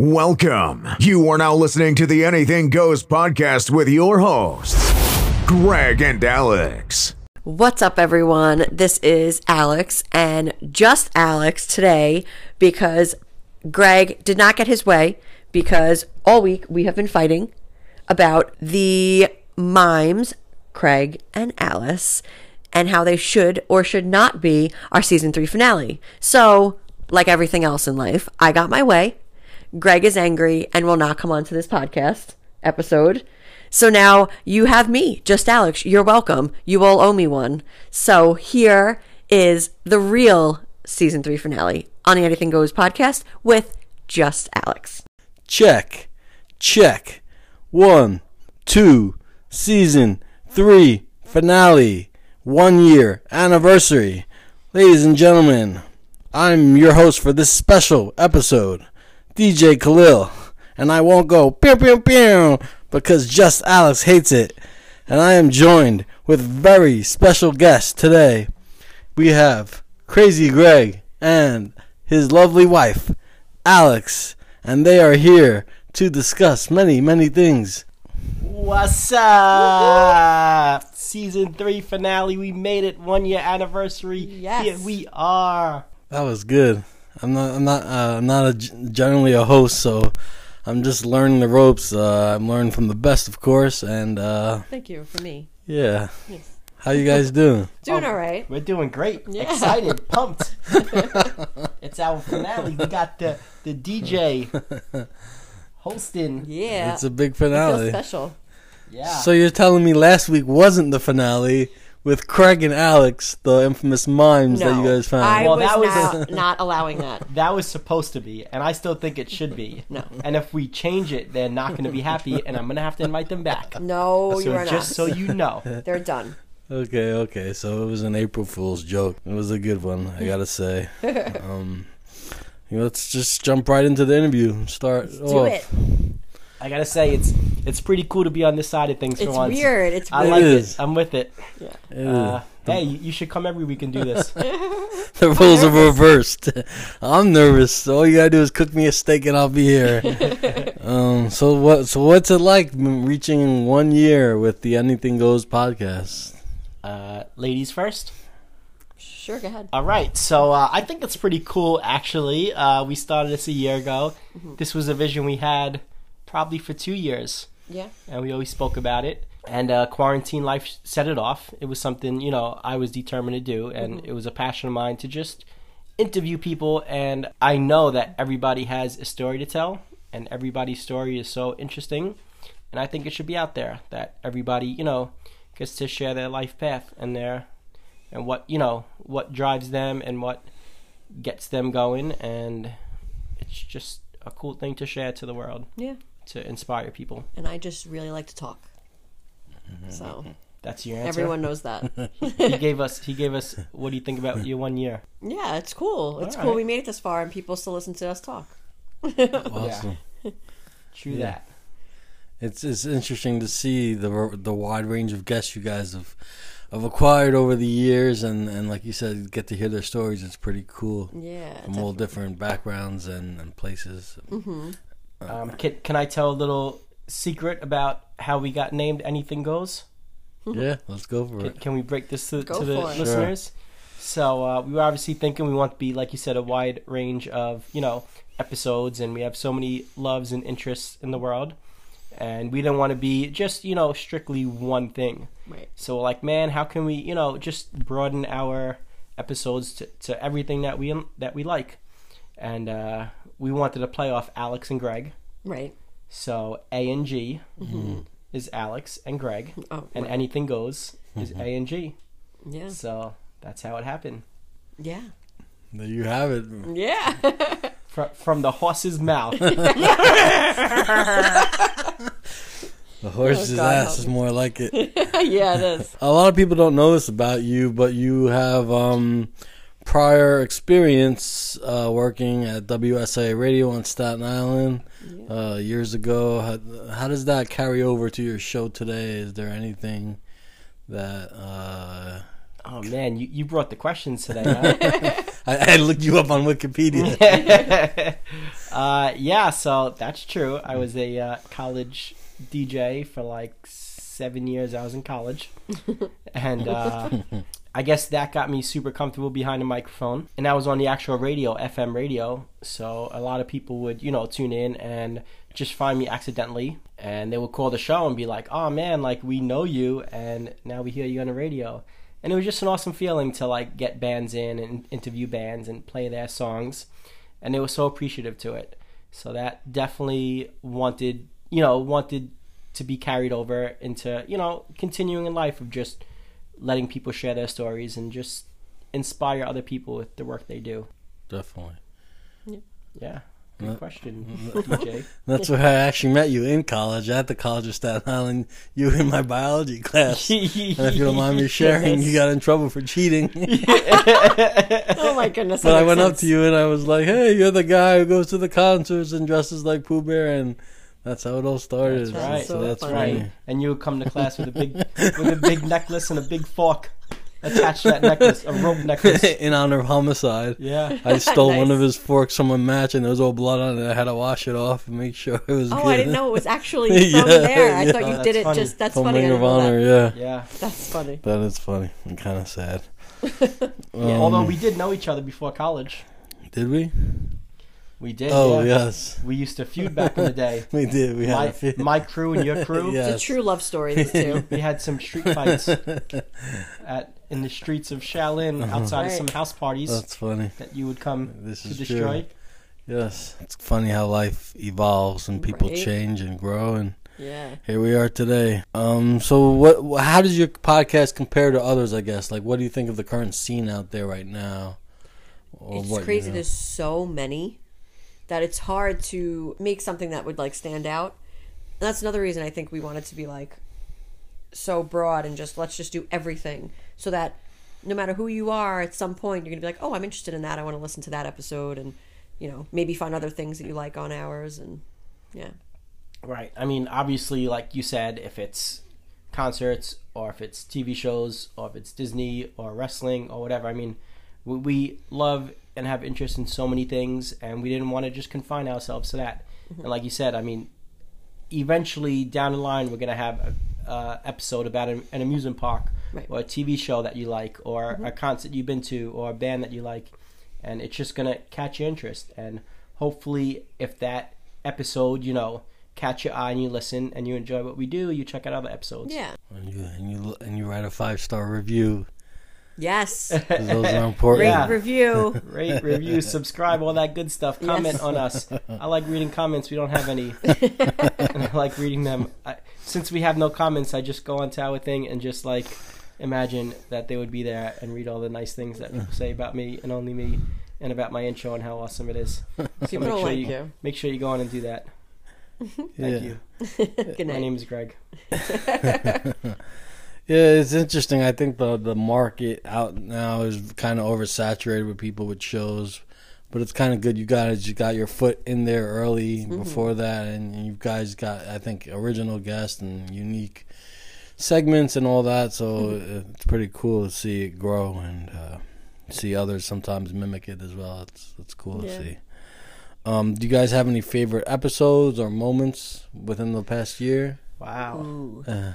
Welcome. You are now listening to the Anything Goes podcast with your hosts, Greg and Alex. What's up, everyone? This is Alex, and just Alex today because Greg did not get his way because all week we have been fighting about the mimes, Craig and Alice, and how they should or should not be our season three finale. So, like everything else in life, I got my way. Greg is angry and will not come on to this podcast episode. So now you have me, just Alex. You're welcome. You all owe me one. So here is the real season three finale on the Anything Goes podcast with just Alex. Check. Check. One, two, season three, finale, one year, anniversary. Ladies and gentlemen, I'm your host for this special episode, DJ Khalil, and I won't go pew pew pew because just Alex hates it. And I am joined with very special guests today. We have Crazy Greg and his lovely wife, Alex, and they are here to discuss many, many things. What's up? Season three finale. We made it. One year anniversary. Yes. Here we are. That was good. I'm not. I'm not. Uh, I'm not a, generally a host, so I'm just learning the ropes. Uh, I'm learning from the best, of course, and uh, Thank you for me. yeah. How you guys doing? Doing all right. We're doing great. Yeah. Excited. Pumped. it's our finale. We got the the DJ hosting. Yeah. It's a big It feels finale. special. Yeah. So you're telling me last week wasn't the finale with Craig and Alex, the infamous mimes that you guys found? I Well, was, that was- not, not allowing that. that was supposed to be, and I still think it should be. No. And if we change it, they're not going to be happy, and I'm going to have to invite them back. No, you so are just not. so you know. They're done. Okay, okay. So it was an April Fool's joke. It was a good one, I gotta say. um, you know, let's just jump right into the interview. and Start. Do off. it. I gotta say, it's it's pretty cool to be on this side of things for once. It's once. weird. It's weird. I weird. like is. it. I'm with it. Ew. Uh, hey, you you should come every week and do this. the roles are reversed. I'm nervous. All you gotta do is cook me a steak and I'll be here. um. So what? So what's it like reaching one year with the Anything Goes podcast? Uh, ladies first. Sure, go ahead. All right, so uh, I think it's pretty cool. Actually, uh, we started this a year ago. This was a vision we had probably for two years, Yeah. and we always spoke about it. And uh, quarantine life set it off. It was something you know I was determined to do, and it was a passion of mine to just interview people. And I know that everybody has a story to tell, and everybody's story is so interesting. And I think it should be out there that everybody you know gets to share their life path and their and what you know what drives them and what gets them going and it's just a cool thing to share to the world Yeah. To inspire people And I just really like to talk. So that's your answer everyone knows that. he gave us he gave us what do you think about your one year yeah, it's cool. It's All cool. right. We made it this far, and people still listen to us talk. Awesome. true Yeah. that It's it's interesting to see the the wide range of guests you guys have have acquired over the years, and, and like you said, get to hear their stories. It's pretty cool Yeah. from all different backgrounds and, and places. Mm-hmm. Um, can, can i tell a little secret about how we got named anything goes Yeah, let's go for can, it. can we break this to, Go to the for it. Sure. listeners so uh, we were obviously thinking we want to be like you said a wide range of you know episodes and we have so many loves and interests in the world and we didn't want to be just you know strictly one thing Right. so we're like man how can we you know just broaden our episodes to, to everything that we that we like and uh, we wanted to play off alex and greg Right. so a and g is alex and greg Oh. and right. anything goes is a and g yeah. so that's how it happened Yeah. There you have it. Yeah. Fr- from the horse's mouth. The horse's Oh, ass is more like it. yeah, it is. A lot of people don't know this about you, but you have um, prior experience uh, working at WSIA Radio on Staten Island uh, years ago. How, how does that carry over to your show today? Is there anything that uh, oh man, you, you brought the questions today. Huh? I, I looked you up on Wikipedia. uh, yeah, so that's true. I was a uh, college DJ for like seven years. I was in college, and uh, I guess that got me super comfortable behind the microphone. And I was on the actual radio, FM radio. So a lot of people would, you know, tune in and just find me accidentally, and they would call the show and be like, "Oh man, like we know you, and now we hear you on the radio." And it was just an awesome feeling to like get bands in and interview bands and play their songs, and they were so appreciative to it. So that definitely wanted, you know, wanted to be carried over into, you know, continuing in life of just letting people share their stories and just inspire other people with the work they do. Definitely. Yeah. Good question, DJ. That's where I actually met you in college at the College of Staten Island. You were in my biology class. and if you don't mind me sharing, you got in trouble for cheating. Oh my goodness. but I went up to you and I was like, "Hey, you're the guy who goes to the concerts and dresses like Pooh Bear," and that's how it all started. That's right. So that's funny. funny. Right. And you would come to class with a big with a big necklace and a big fork attached to that necklace, a rope necklace. in honor of homicide. Yeah. I stole one of his forks from a match, and there was all blood on it. I had to wash it off and make sure it was Oh, good. I didn't know it was actually Yeah, from there. I yeah. thought you Oh, did that's it funny. just. That's From funny. I Ring of Honor, that. yeah. Yeah. That's funny. That is funny and kind of sad. yeah. Um, Although we did know each other before college. Did we? We did. Oh yeah. yes, We used to feud back in the day. we did. We had My, a few. my crew and your crew. Yeah. It's a true love story. These two. We had some street fights at in the streets of Shaolin outside of some house parties That's funny. that you would come This to is destroy. true. Yes, it's funny how life evolves and people Right. change and grow, and Yeah. here we are today. Um, so what? How does your podcast compare to others? I guess. Like, what do you think of the current scene out there right now? Or It's what, you crazy. know? There's so many that it's hard to make something that would like stand out. And that's another reason I think we wanted to be like so broad and just let's just do everything so that no matter who you are, at some point you're gonna be like, oh, I'm interested in that. I want to listen to that episode, and you know maybe find other things that you like on ours, and yeah, Right. I mean, obviously, like you said, if it's concerts or if it's TV shows or if it's Disney or wrestling or whatever, I mean, we love and have interest in so many things, and we didn't want to just confine ourselves to that. And like you said, I mean, eventually down the line, we're gonna have a uh, episode about an, an amusement park Right. or a TV show that you like or a concert you've been to or a band that you like, and it's just gonna catch your interest. And hopefully, if that episode, you know, catch your eye and you listen and you enjoy what we do, you check out other episodes. yeah, And you and you and you write a five star review. Yes, 'cause Those are important. great Yeah. review. Rate, review, subscribe, all that good stuff. Comment Yes. on us. I like reading comments. We don't have any, and I like reading them. I, since we have no comments, I just go onto our thing and just like imagine that they would be there and read all the nice things that people say about me and only me, and about my intro and how awesome it is. So People make sure like you, you. make sure you go on and do that. Thank Yeah. you. Good night. My name is Greg. Yeah, it's interesting. I think the the market out now is kind of oversaturated with people with shows, but it's kind of good. You guys you got your foot in there early Mm-hmm. before that, and you guys got I think original guests and unique segments and all that. So Mm-hmm. it's pretty cool to see it grow and uh, see others sometimes mimic it as well. It's it's cool Yeah. to see. Um, do you guys have any favorite episodes or moments within the past year? Wow, Ooh, Uh,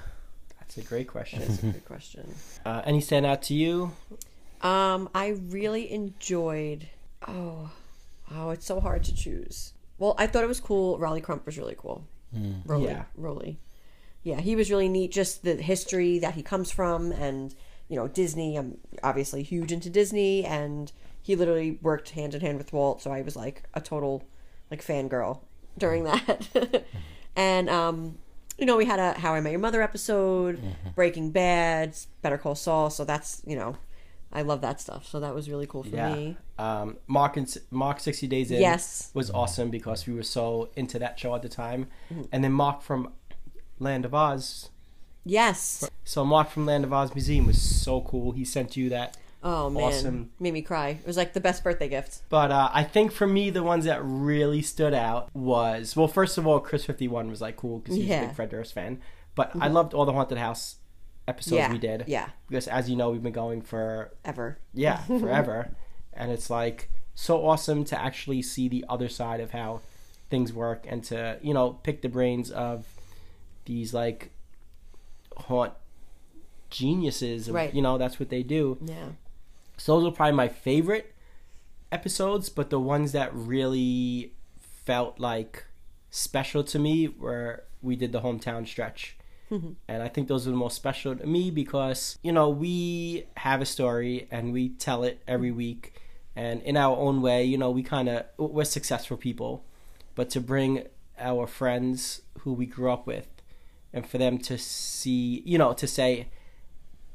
that's a great question. that's a good question. Uh, any stand out to you? Um, I really enjoyed. Oh, oh, it's so hard to choose. Well, I thought it was cool. Rolly Crump was really cool. Rolly, Yeah. Rolly. Yeah, he was really neat. Just the history that he comes from, and you know, Disney. I'm obviously huge into Disney, and he literally worked hand in hand with Walt. So I was like a total like fangirl during that. and um, you know, we had a How I Met Your Mother episode, Breaking Bad, Better Call Saul. So that's you know, I love that stuff. So that was really cool for Yeah. me. Um, Mark and Mark sixty days in. Yes. was awesome because we were so into that show at the time, Mm-hmm. and then Mark from Land of Oz. Yes. So Mark from Land of Oz Museum was so cool. He sent you that. Oh man, Awesome. made me cry. It was like the best birthday gift. But uh, I think for me, the ones that really stood out was well, first of all, Chris Fifty One was like cool because he's a Yeah. Mm-hmm. big Fred Durst fan. But I loved all the haunted house episodes Yeah, we did. yeah. Because as you know, we've been going for Ever. yeah forever, and it's like so awesome to actually see the other side of how things work and to you know pick the brains of these like haunt geniuses. Right. You know that's what they do. Yeah. So those are probably my favorite episodes, but the ones that really felt like special to me were we did the hometown stretch. Mm-hmm. and I think those are the most special to me because, you know, we have a story and we tell it every mm-hmm. week. And in our own way, you know, we kind of, we're successful people. But to bring our friends who we grew up with and for them to see, you know, to say,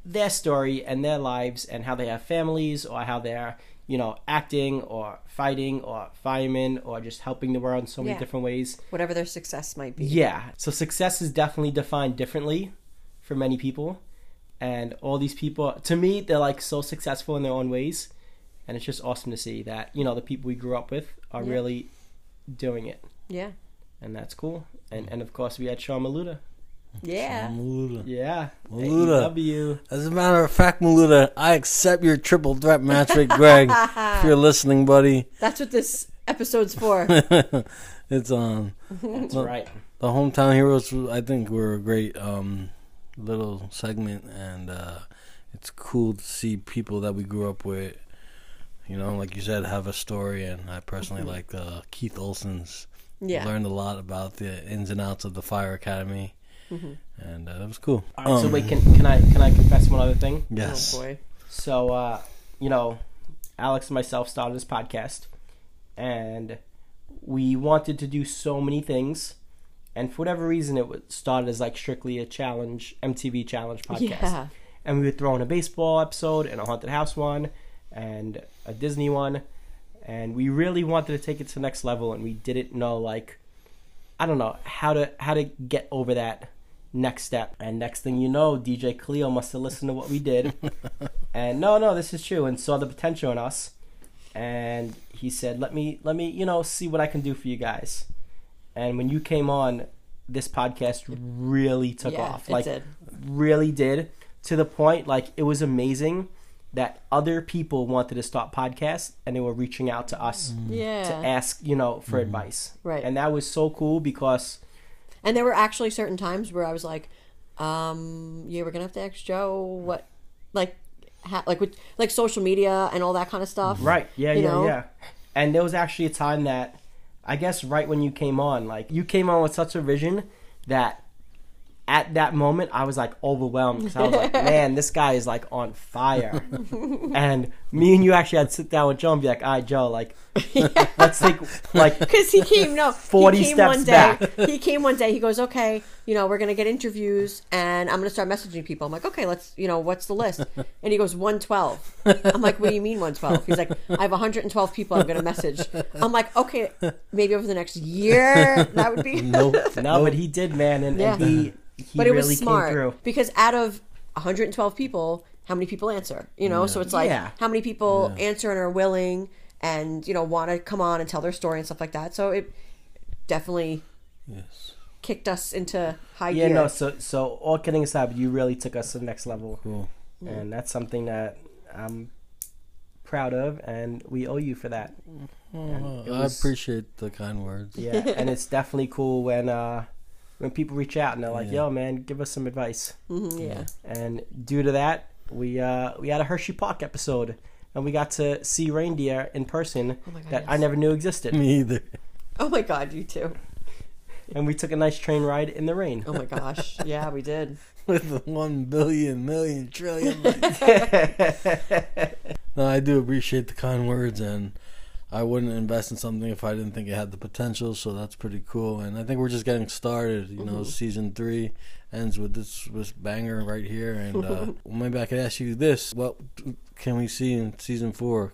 their story and their lives and how they have families or how they're you know acting or fighting or firemen or just helping the world in so many Yeah. different ways Whatever their success might be. yeah so success is definitely defined differently for many people and all these people to me they're like so successful in their own ways and it's just awesome to see that you know the people we grew up with are Yeah. really doing it Yeah. and that's cool and and of course we had Sean Maluta Yeah. Maluta. yeah Maluta. AEW. As a matter of fact, Maluta, I accept your triple threat match with Greg. if you're listening, buddy, That's what this episode's for. it's on. that's Well, right The hometown heroes, I think, were a great um, little segment, and uh, it's cool to see people that we grew up with. You know, like you said, have a story, and I personally like uh, Keith Olson's. Yeah. Learned a lot about the ins and outs of the Fire Academy, and uh, that was cool. All right, so Um, wait, can can I can I confess one other thing? Yes. Oh boy. So, uh, you know, Alex and myself started this podcast, and we wanted to do so many things, and for whatever reason, it was started as like strictly a challenge, MTV challenge podcast. Yeah. And we would throw in a baseball episode and a haunted house one, and a Disney one, and we really wanted to take it to the next level, and we didn't know like, I don't know how to how to get over that next step. And next thing you know, DJ Cleo must have listened to what we did. and no, no, this is true, and saw the potential in us. And he said, "Let me, let me, you know, see what I can do for you guys." And when you came on, this podcast really took Yeah, off. it like, did. really did to the point like it was amazing that other people wanted to start podcasts and they were reaching out to us Yeah. to ask, you know, for mm-hmm. advice. Right. And that was so cool because And there were actually certain times where I was like, um, yeah, we're gonna have to ask Joe what, like, ha- like with like social media and all that kind of stuff. Right. Yeah, You yeah, know? yeah. And there was actually a time that I guess right when you came on, like you came on with such a vision that at that moment I was like overwhelmed because I was like, man, this guy is like on fire. and me and you actually had to sit down with Joe and be like, all right, Joe, like let's take like Because he came no 40 he came steps one day. back. He came one day. He goes, okay, you know, we're gonna get interviews, and I'm gonna start messaging people. I'm like, okay, let's, you know, what's the list? And he goes, 112. I'm like, what do you mean 112? He's like, I have 112 people I'm gonna message. I'm like, okay, maybe over the next year that would be. Nope. No, but he did, man, and, Yeah. and he he but it really was came smart through. because out of 112 people, how many people answer? You know, so it's like Yeah. how many people answer and are willing and you know want to come on and tell their story and stuff like that. So it definitely Yes. kicked us into high Yeah, gear. no. So so all kidding aside, you really took us to the next level, Cool. and that's something that I'm proud of, and we owe you for that. And it I appreciate the kind words. Yeah, and it's definitely cool when uh when people reach out and they're like, Yeah. "Yo, man, give us some advice." Mhm, yeah. And due to that, we uh we had a Hershey Park episode, and we got to see reindeer in person Oh God, that I never knew existed. Me either. Oh my god, you too. and we took a nice train ride in the rain. Oh my gosh, yeah, we did. With the one billion, million, trillion. no, I do appreciate the kind words, and I wouldn't invest in something if I didn't think it had the potential. So that's pretty cool. And I think we're just getting started. You know, mm-hmm. season three ends with this this banger right here. And uh, maybe I could ask you this: What can we see in season four?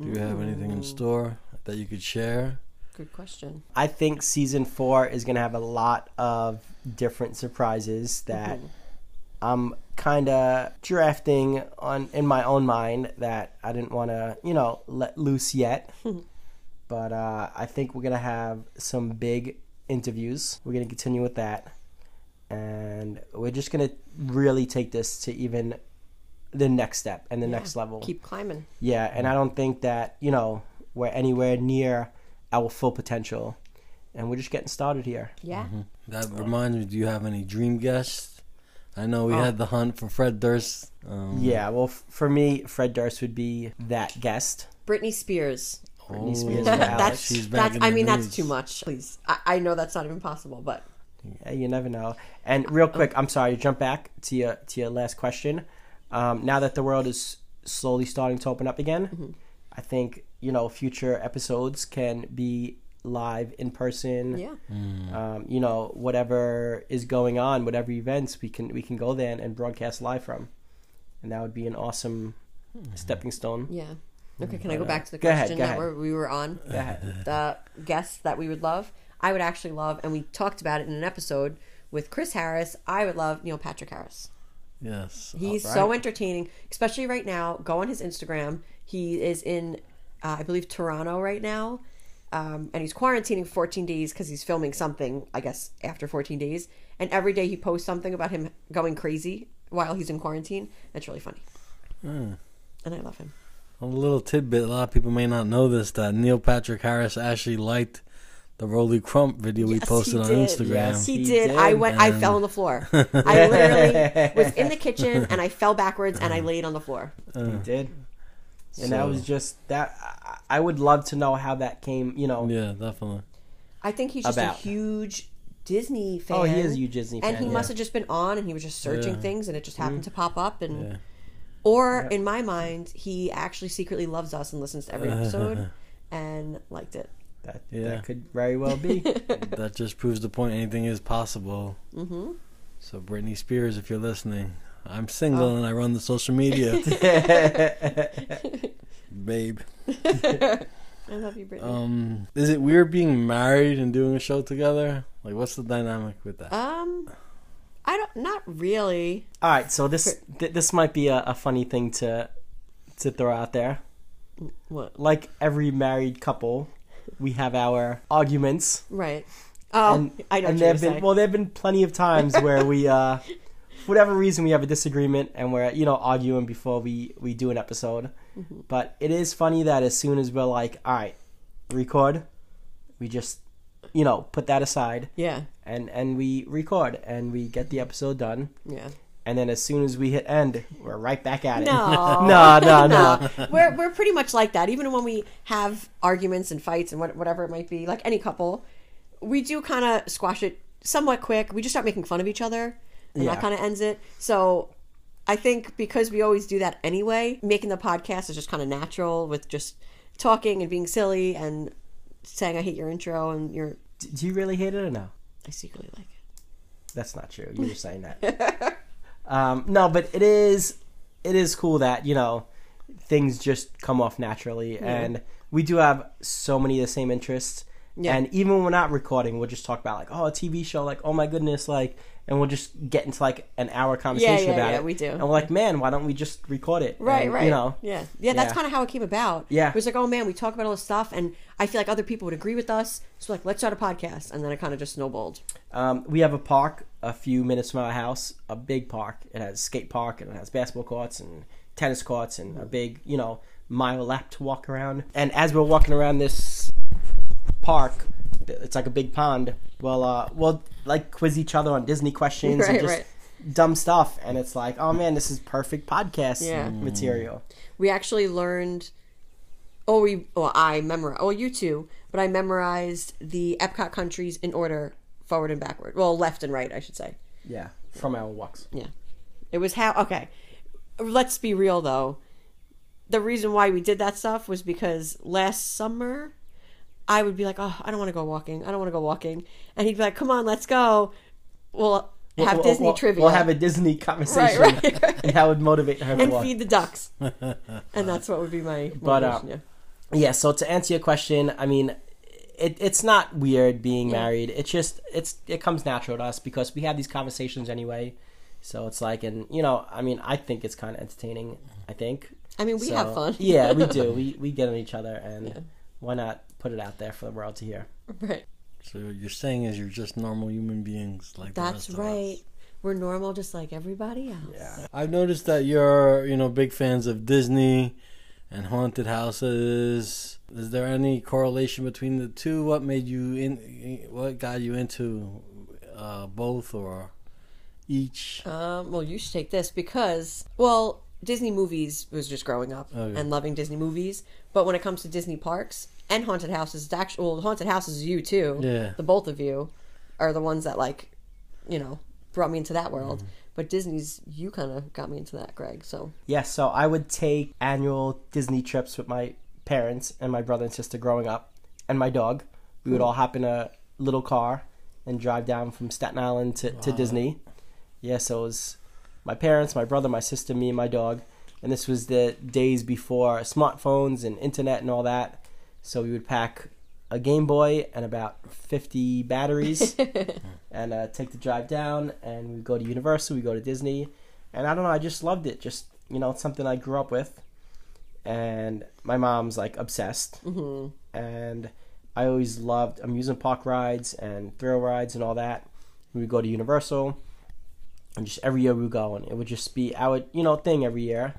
Do you have anything in mm. store that you could share? Good question. I think season four is gonna have a lot of different surprises that mm-hmm. I'm kind of drafting on in my own mind that I didn't want to, you know, let loose yet. but uh, I think we're gonna have some big interviews. We're gonna continue with that, and we're just gonna really take this to even the next step and the next level. Keep climbing. Yeah, and I don't think that you know we're anywhere near our full potential, and we're just getting started here. Yeah. That reminds me. Do you have any dream guests? I know we Oh. had the hunt for Fred Durst. Um, Yeah, well, f- for me, Fred Durst would be that guest. Britney Spears. Britney Oh, Spears for Alex. that's She's back that's. in I the mean, that's too much. Please, I, I know that's not even possible, but Yeah, you never know. And real quick, I'm sorry to jump back to your to your last question. Um, now that the world is slowly starting to open up again, I think you know future episodes can be live in person. yeah, Um, you know whatever is going on, whatever events we can we can go there and, and broadcast live from, and that would be an awesome stepping stone. yeah. Okay, can I go back to the Go question go that ahead. we're, were on? Go ahead. The guests that we would love. I would actually love, and we talked about it in an episode with Chris Harris. I would love Neil Patrick Harris. Yes. He's Alright. so entertaining, especially right now. Go on his Instagram. He is in, uh, I believe, Toronto right now. Um, and he's quarantining 14 days because he's filming something, I guess, after 14 days. And every day he posts something about him going crazy while he's in quarantine. It's really funny. Hmm. And I love him. A little tidbit. A lot of people may not know this. That Neil Patrick Harris actually liked the Rolly Crump video we posted on. Instagram. Yes. He, He did. did, I went. I fell on the floor. I literally was in the kitchen and I fell backwards and I laid on the floor. He did. And that was just that. I- I would love to know how that came. You know, Yeah, definitely. I think he's just About. a huge Disney fan. Oh, he is a huge Disney fan, and he yeah. must have just been on, and he was just searching Yeah. things, and it just happened to pop up, and Yeah. or in my mind, he actually secretly loves us and listens to every episode, and liked it. that, Yeah. that could very well be. that just proves the point. Anything is possible. Mm-hmm. So, Britney Spears, if you're listening, I'm single Oh. and I run the social media. Babe. I love you, Britney. Um, is it weird being married and doing a show together? Like, what's the dynamic with that? um, I don't. Not really. All right, so this th- this might be a, a funny thing to to throw out there. What? Like every married couple, we have our arguments. Right. Oh, and, I know. and there have been saying. well, there have been plenty of times where we, uh, for whatever reason, we have a disagreement and we're you know arguing before we we do an episode. Mm-hmm. But it is funny that as soon as we're like, all right, record, we just you know put that aside yeah. and and we record and we get the episode done. Yeah. And then as soon as we hit end, we're right back at it. No. no, no, no. we're we're pretty much like that. Even when we have arguments and fights and what, whatever it might be, like any couple, we do kind of squash it somewhat quick. We just start making fun of each other, and Yeah. that kind of ends it. So. I think because we always do that anyway, making the podcast is just kind of natural with just talking and being silly and saying I hate your intro and your Do you really hate it or no? I secretly like it. That's not true. You're just saying that. um, no, but it is it is cool that you know things just come off naturally, and we do have so many of the same interests. Yeah. And even when we're not recording, we'll just talk about like, oh, a TV show, like, oh my goodness, like, and we'll just get into like an hour conversation yeah, about yeah, it. we do. And we're like, man, why don't we just record it? Right, And, right. You know, yeah, yeah. That's Yeah. kind of how it came about. Yeah. it was like, oh man, we talk about all this stuff, and I feel like other people would agree with us. So like, let's start a podcast, and then it kind of just snowballed. Um, we have a park a few minutes from our house, a big park. It has skate park and it has basketball courts and tennis courts and a big, you know, mile lap to walk around. And as we're walking around this park, it's like a big pond. Well, uh, we'll like quiz each other on Disney questions Right, and just right. dumb stuff. And it's like, oh man, this is perfect podcast Yeah. material. We actually learned. Oh, we. Well, I memorized. Oh, you too. But I memorized the Epcot countries in order, forward and backward. Well, left and right, I should say. Yeah, from our walks. Yeah. It was how okay. Let's be real though. The reason why we did that stuff was because last summer I would be like, "Oh, I don't want to go walking. I don't want to go walking." And he'd be like, "Come on, let's go." Well, have We'll- Disney we'll- trivia We'll have a Disney conversation, Right, right, right. and that would motivate her to and feed the ducks. and that's what would be my But, uh, motivation, Yeah, so to answer your question, I mean, it, it's not weird being married. It's just it's it comes natural to us because we have these conversations anyway. So it's like, and you know, I mean, I think it's kind of entertaining. I think. I mean, we So, have fun. yeah, we do. We we get on each other, and why not put it out there for the world to hear? Right. So what you're saying is you're just normal human beings like the That's rest of us. right. we're normal just like everybody else. Yeah. I've noticed that you're, you know, big fans of Disney and haunted houses. Is there any correlation between the two? What made you in? What got you into uh, both or each? Um, well, you should take this because, well, Disney movies was just growing up Okay. and loving Disney movies. But when it comes to Disney parks and haunted houses, it's actually well, haunted houses you too. Yeah. the both of you are the ones that like, you know, brought me into that world. Mm-hmm. But Disney's you kind of got me into that, Greg. So Yes, so I would take annual Disney trips with my parents and my brother and sister growing up, and my dog. We would all hop in a little car and drive down from Staten Island to, to Disney. Yeah, so it was my parents, my brother, my sister, me, and my dog. And this was the days before smartphones and internet and all that. So we would pack a Game Boy and about 50 batteries and uh, take the drive down. And we'd go to Universal, we go to Disney. And I don't know, I just loved it. Just, you know, it's something I grew up with. And my mom's like obsessed. Mm-hmm. And I always loved amusement park rides and thrill rides and all that. We would go to Universal. And just every year we would go, and it would just be our, you know, thing every year.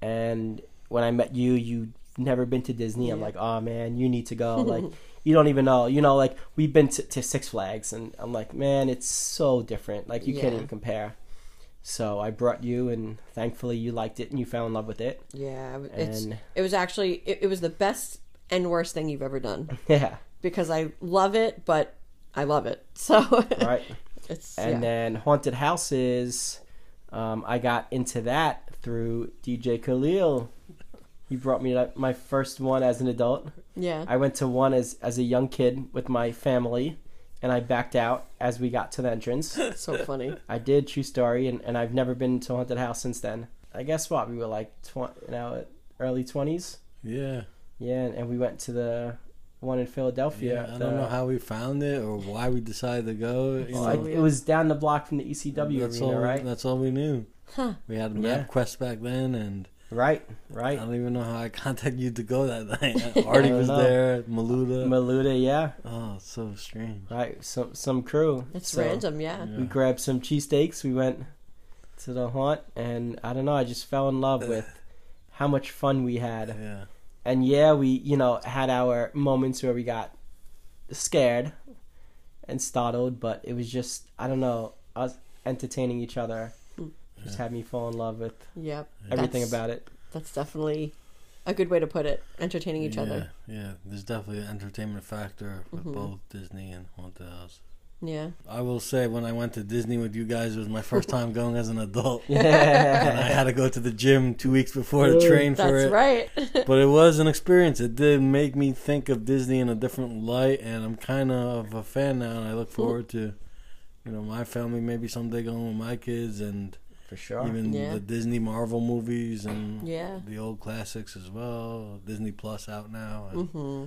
And when I met you, you'd never been to Disney. I'm like, oh man, you need to go. like, you don't even know. You know, like we've been to, to Six Flags, and I'm like, man, it's so different. Like you can't even compare. So I brought you, and thankfully you liked it and you fell in love with it. yeah, it's And- it was actually it, it was the best and worst thing you've ever done Yeah, because I love it, but I love it. So right. it's And yeah. then haunted houses, um, I got into that through DJ Khalil. He brought me to my first one as an adult. yeah. I went to one as as a young kid with my family, and I backed out as we got to the entrance. so funny. I did true story, and, and I've never been to a haunted house since then. I guess what we were like tw- you know early twenties. Yeah. Yeah, and, and we went to the one in Philadelphia. Yeah, I the- don't know how we found it or why we decided to go. You know, I- it was down the block from the ECW that's arena, all. right? That's all we knew. Huh. We had Yeah. MapQuest back then, and Right, right. I don't even know how I contacted you to go that night. Artie was know. there, Maluta. Maluta, yeah, oh, so strange. right. Some some crew. It's So, random, yeah. We grabbed some cheesesteaks. We went to the haunt, and I don't know. I just fell in love with how much fun we had. Yeah. And yeah, we you know had our moments where we got scared and startled, but it was just I don't know us entertaining each other. Just had me fall in love with Yep. everything That's- about it. That's definitely a good way to put it. Entertaining each yeah, other. Yeah, there's definitely an entertainment factor with Mm-hmm. both Disney and Haunted House. Yeah. I will say, when I went to Disney with you guys, it was my first time going as an adult. Yeah. and I had to go to the gym two weeks before to train for That's it. That's right. But it was an experience. It did make me think of Disney in a different light, and I'm kind of a fan now. And I look forward to, you know, my family maybe someday going with my kids, and For sure. even Yeah. the Disney Marvel movies and Yeah. the old classics as well. Disney Plus out now, and hmm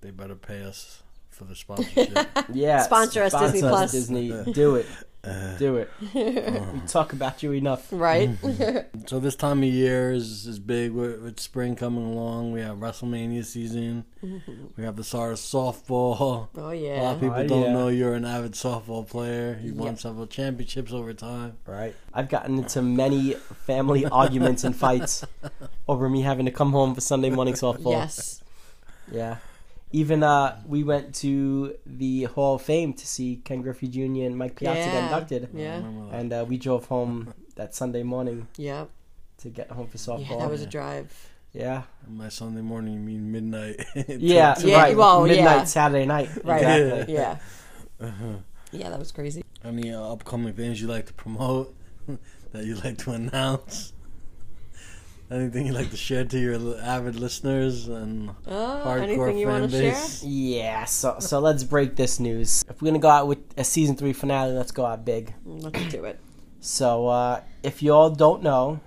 they better pay us for the sponsorship. Yeah. Sponsor us, Disney Plus. Disney. Do it. Uh, Do it. Uh-huh. we talk about you enough. Right. Mm-hmm. So this time of year is, is big with, with spring coming along. We have WrestleMania season. Mm-hmm. We have the start of softball. oh yeah. A lot yeah. of people Oh, don't yeah. know you're an avid softball player. You won Yep. several championships over time. Right. I've gotten into many family arguments and fights over me having to come home for Sunday morning softball. Yes. Yeah. Even uh, we went to the Hall of Fame to see Ken Griffey Jr. and Mike Piazza get Yeah. inducted. Yeah. And uh, we drove home that Sunday morning Yeah. to get home for Yeah. softball. That was a drive. yeah. My Sunday morning, you mean midnight? Yeah, Yeah, right. well, Midnight yeah. Saturday night. Right. Exactly. Yeah. Uh-huh. Yeah, that was crazy. Any uh, upcoming things you like to promote that you like to announce? Anything you'd like to share to your avid listeners and Uh, hardcore anything you fan want to share? base? Yeah, so so let's break this news. If we're gonna go out with a season three finale, let's go out big. Let's do it. So uh, if you all don't know,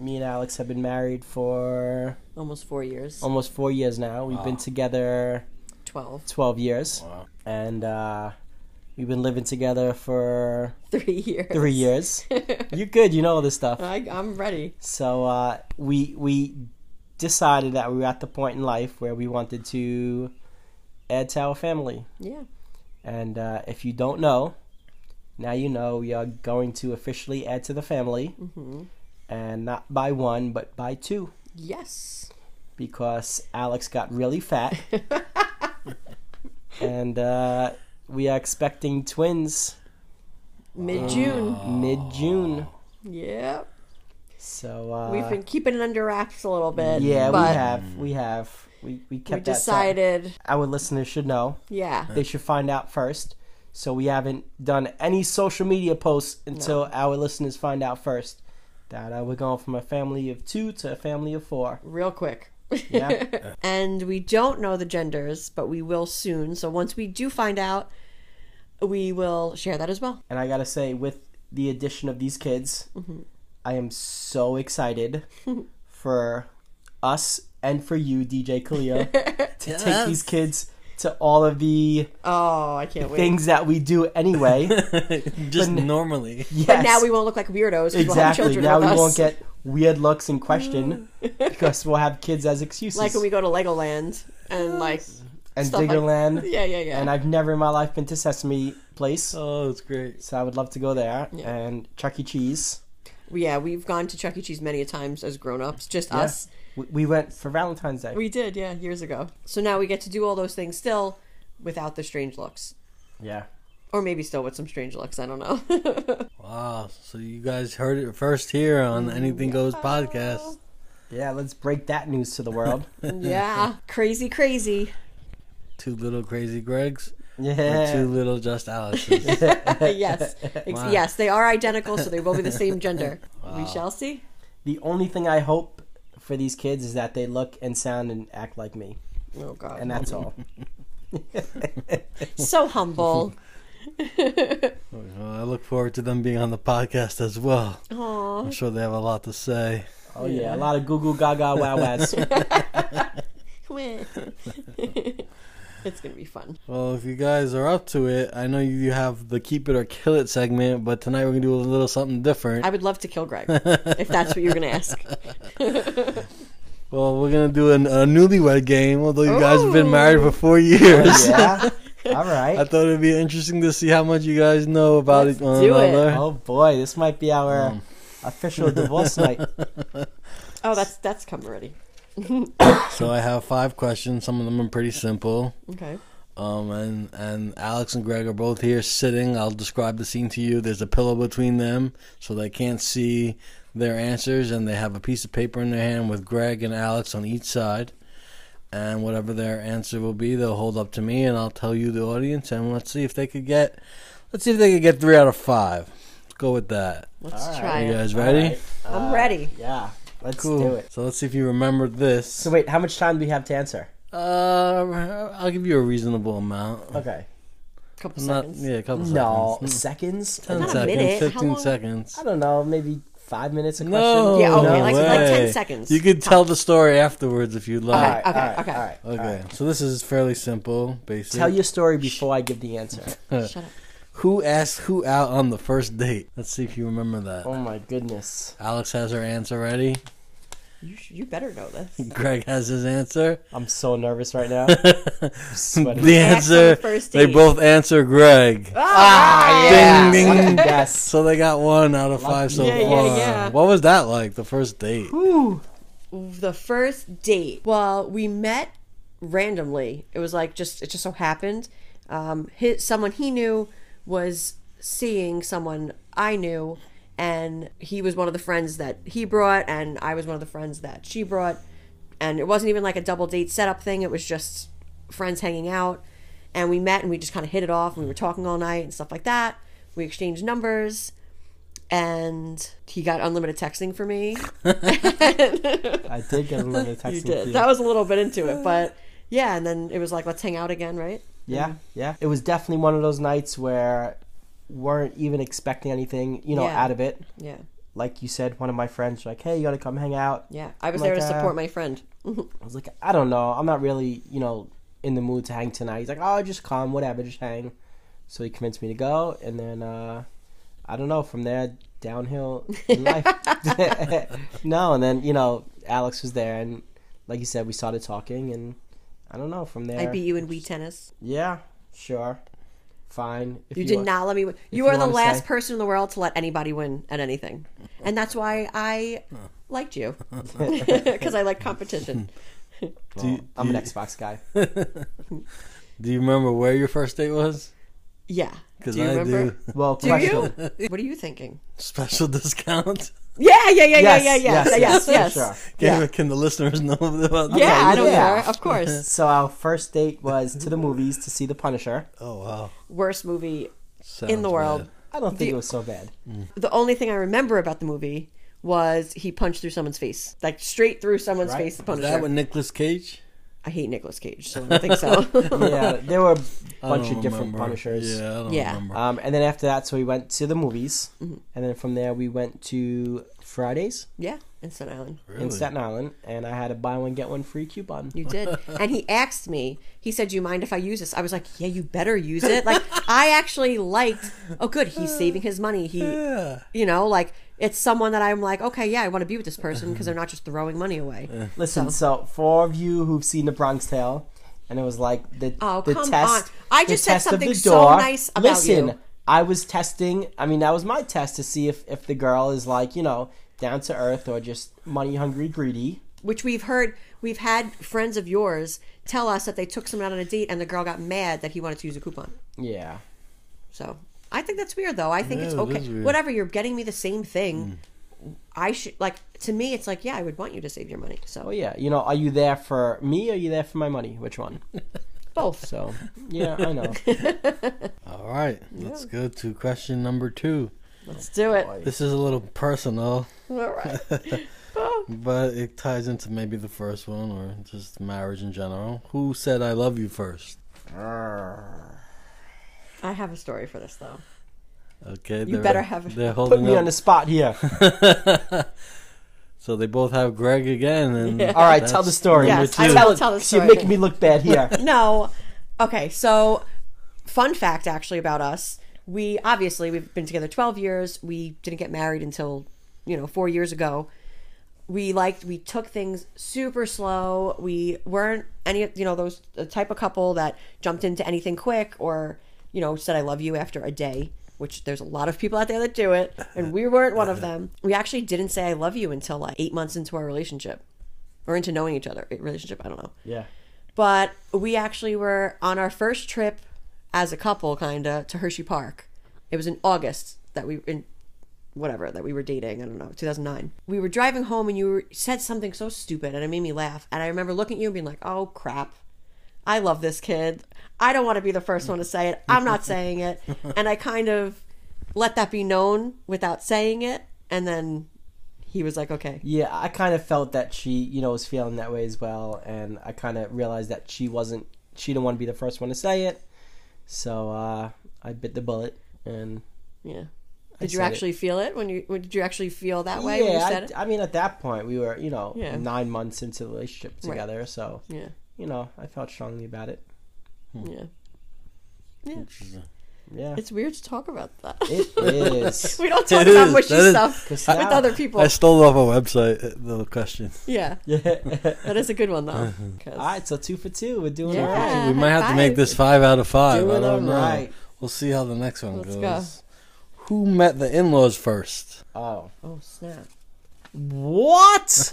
me and Alex have been married for Almost four years. almost four years now. We've been together Twelve. twelve years, Wow. and uh, we've been living together for Three years. three years. You're good, you know all this stuff. I, I'm ready. So uh, we we decided that we were at the point in life where we wanted to add to our family. Yeah. And uh, if you don't know, now you know we are going to officially add to the family, and not by one but by two Yes. because Alex got really fat, and uh, we are expecting twins Mid June. mid June. Yep. So uh, We've been keeping it under wraps a little bit. yeah, but we have, we have, we we We kept that side. decided. Our listeners should know. Yeah. They should find out first. So we haven't done any social media posts until our listeners find out first that uh, we're going from a family of two to a family of four. Real quick. Yeah. and we don't know the genders, but we will soon. So once we do find out, we will share that as well. and I gotta say, with the addition of these kids, mm-hmm. I am so excited for us and for you, DJ Khalil, to take these kids to all of the Oh, I can't wait. things that we do anyway. Just normally. yes. But now we won't look like weirdos. 'cause We'll have Exactly. children Now we us. won't get weird looks in question because we'll have kids as excuses. like when we go to Legoland and like and stuff like- Diggerland. yeah, yeah, yeah. And I've never in my life been to Sesame Place, Oh, it's great. so I would love to go there. Yeah. And Chuck E. Cheese. yeah, we've gone to Chuck E. Cheese many a times as grown-ups, just Yeah. us. We, we went for Valentine's Day. We did, yeah, years ago. So now we get to do all those things still without the strange looks. yeah. Or maybe still with some strange looks, I don't know. Wow. So you guys heard it first here on mm, Anything Goes podcast. Yeah, let's break that news to the world. yeah, crazy, crazy. Two little crazy Gregs. Or yeah. two little just Alexes. yes, Wow. yes, they are identical, so they will be the same gender. We shall see. The only thing I hope for these kids is that they look and sound and act like me. Oh God, And that's all. so humble. Oh, well, I look forward to them being on the podcast as well. Aw. I'm sure they have a lot to say. Oh, yeah. A lot of goo goo gaga wow wows. it's gonna be fun. Well, if you guys are up to it, I know you have the keep it or kill it segment, but tonight we're gonna do a little something different. I would love to kill Greg if that's what you're gonna ask. Well, we're gonna do an, a newlywed game. Although you guys have been married for four years, yeah. All I thought it'd be interesting to see how much you guys know about Let's it. do it. another. Oh boy, this might be our Um. official divorce night. Oh, that's that's come already. So I have five questions. Some of them are pretty simple. Okay. Um, and and Alex and Greg are both here sitting. I'll describe the scene to you. There's a pillow between them, so they can't see their answers, and they have a piece of paper in their hand with Greg and Alex on each side. And whatever their answer will be, they'll hold up to me, and I'll tell you the audience. And let's see if they could get, let's see if they could get three out of five. Let's go with that. Let's All right. try You it. guys ready? I'm ready. Yeah. Let's Cool. do it. So let's see if you remember this. So wait, how much time do we have to answer? Uh, I'll give you a reasonable amount. Okay. couple Not seconds. yeah, a couple seconds. No, seconds. seconds? Ten Not a seconds, minute. How fifteen long? seconds. I don't know, maybe five minutes a question. No, Yeah, okay, no like- like 10 way. seconds. You could tell the story afterwards if you'd All like. right, Okay, all right, okay. all right, Okay, right. so this is fairly simple, basic. Tell your story before I give the answer. Shut up. who asked who out on the first date. Let's see if you remember that. Oh my goodness. Alex has her answer ready. You, sh- you better know this. Greg has his answer. I'm so nervous right now. the sweating. The answer. first They date. both answer Greg. Ah, yeah. Ding, ding. yes. So they got one out of five so Yeah, yeah, far. yeah. What was that like? The first date. the first date. Well, we met randomly. It was like just it just so happened. Um, his someone he knew was seeing someone I knew, and he was one of the friends that he brought, and I was one of the friends that she brought. And it wasn't even like a double date setup thing. It was just friends hanging out, and we met and we just kind of hit it off. And we were talking all night and stuff like that. We exchanged numbers. And he got unlimited texting for me. I did get unlimited texting You did. you. That was a little bit into it, but yeah, and then it was like, let's hang out again, right? Yeah, yeah. It was definitely one of those nights where weren't even expecting anything, you know, Yeah. out of it. Yeah, Like you said, one of my friends was like, "Hey, you gotta come hang out." yeah. I was Like, there to uh, support my friend. I was like, "I don't know. I'm not really, you know, in the mood to hang tonight." He's like, "Oh, just come, whatever, just hang." So he convinced me to go, and then uh, I don't know. From there, downhill in life. no, and then you know, Alex was there, and like you said, we started talking, and I don't know. From there, I beat you in Wii tennis. Yeah, sure. Fine. If You did want- not let me win. You you are the last say. person in the world to let anybody win at anything. And that's why I liked you. Because I like competition. Do you, I'm an you- Xbox guy. Do you remember where your first date was? Yeah. Because I remember? do. Well, Do question. you? What are you thinking? Special discount. Yeah, yeah, yeah, yeah, Yes, yeah, yes, yes, yes. yes, sure. Can, Yeah. can the listeners know about that? Yeah, I don't yeah. care. Of course. So our first date was to the movies to see The Punisher. Oh wow. Worst movie Sounds in the world. bad. I don't think The- it was so bad. Mm. The only thing I remember about the movie was he punched through someone's face, like straight through someone's Right. face. The Is Punisher. that with Nicolas Cage? I hate Nicolas Cage, so I don't think so. Yeah, there were a bunch of different remember. Punishers. Yeah, I don't Yeah. remember. Um, and then after that, so we went to the movies, Mm-hmm. and then from there we went to Fridays yeah, in Staten Island. really? in Staten Island, and I had a buy one get one free coupon. You did. and he asked me, he said, Do you mind if I use this? I was like, Yeah, you better use it. Like, I actually liked, oh, good, he's saving his money. He, Yeah. you know, like, it's someone that I'm like, okay, yeah, I want to be with this person because they're not just throwing money away. Listen, so for all of you who've seen The Bronx Tale, and it was like the Oh, the come test. on. I just said test something so nice about Listen, you. I was testing. I mean, that was my test to see if if the girl is like you know down to earth or just money hungry, greedy. Which we've heard, we've had friends of yours tell us that they took someone out on a date and the girl got mad that he wanted to use a coupon. Yeah. So I think that's weird, though. I think it's Yeah, it okay. is. Whatever, you're getting me the same thing. Mm. I should like to me. It's like, yeah, I would want you to save your money. So Oh yeah. You know, are you there for me? or Are you there for my money? Which one? both. So yeah, I know. All right. Let's go to question number two. Let's do it. This is a little personal, All right. Oh. but it ties into maybe the first one or just marriage in general. Who said I love you first? I have a story for this though. Okay. You better have- They're Put holding me up. on the spot here. So they both have Greg again, and Yeah. All right, tell the story. Yes, number I two. will it, tell the 'cause You're making me look bad here. No. Okay, so fun fact actually about us. We obviously we've been together 12 years. We didn't get married until, you know, 4 years ago. We liked we took things super slow. We weren't any you know those the type of couple that jumped into anything quick or, you know, said I love you after a day, which there's a lot of people out there that do it, and we weren't one of them. We actually didn't say I love you until like 8 months into our relationship or into knowing each other. Eh, relationship, I don't know Yeah. but we actually were on our first trip as a couple kind of to hershey park it was in august that we in whatever that we were dating i don't know 2009 we were driving home and you were, said something so stupid and it made me laugh and i remember looking at you and being like oh crap i love this kid i don't want to be the first one to say it i'm not saying it and i kind of let that be known without saying it and then he was like okay Yeah, I kind of felt that she, you know, was feeling that way as well, and I kind of realized that she wasn't. She didn't want to be the first one to say it, so uh, I bit the bullet. And yeah I did you said it. actually feel it when you did you actually feel that way when you yeah, said I, it I mean, at that point, we were, you know, Yeah. nine months into the relationship Right. together, so yeah you know, I felt strongly about it. Yeah. Yeah. Yeah, It's weird to talk about that. it is. we don't talk It about is. mushy That is- stuff 'Cause with now- other people. I stole it off a website. uh, The question. yeah. Yeah. That is a good one though. 'cause- All right, so two for two. We're doing Yeah. all right. We might have to make this five out of five. I Doing don't know. alright. We'll see how the next one Let's goes. go. Who met the in-laws first? Oh, Oh snap! what?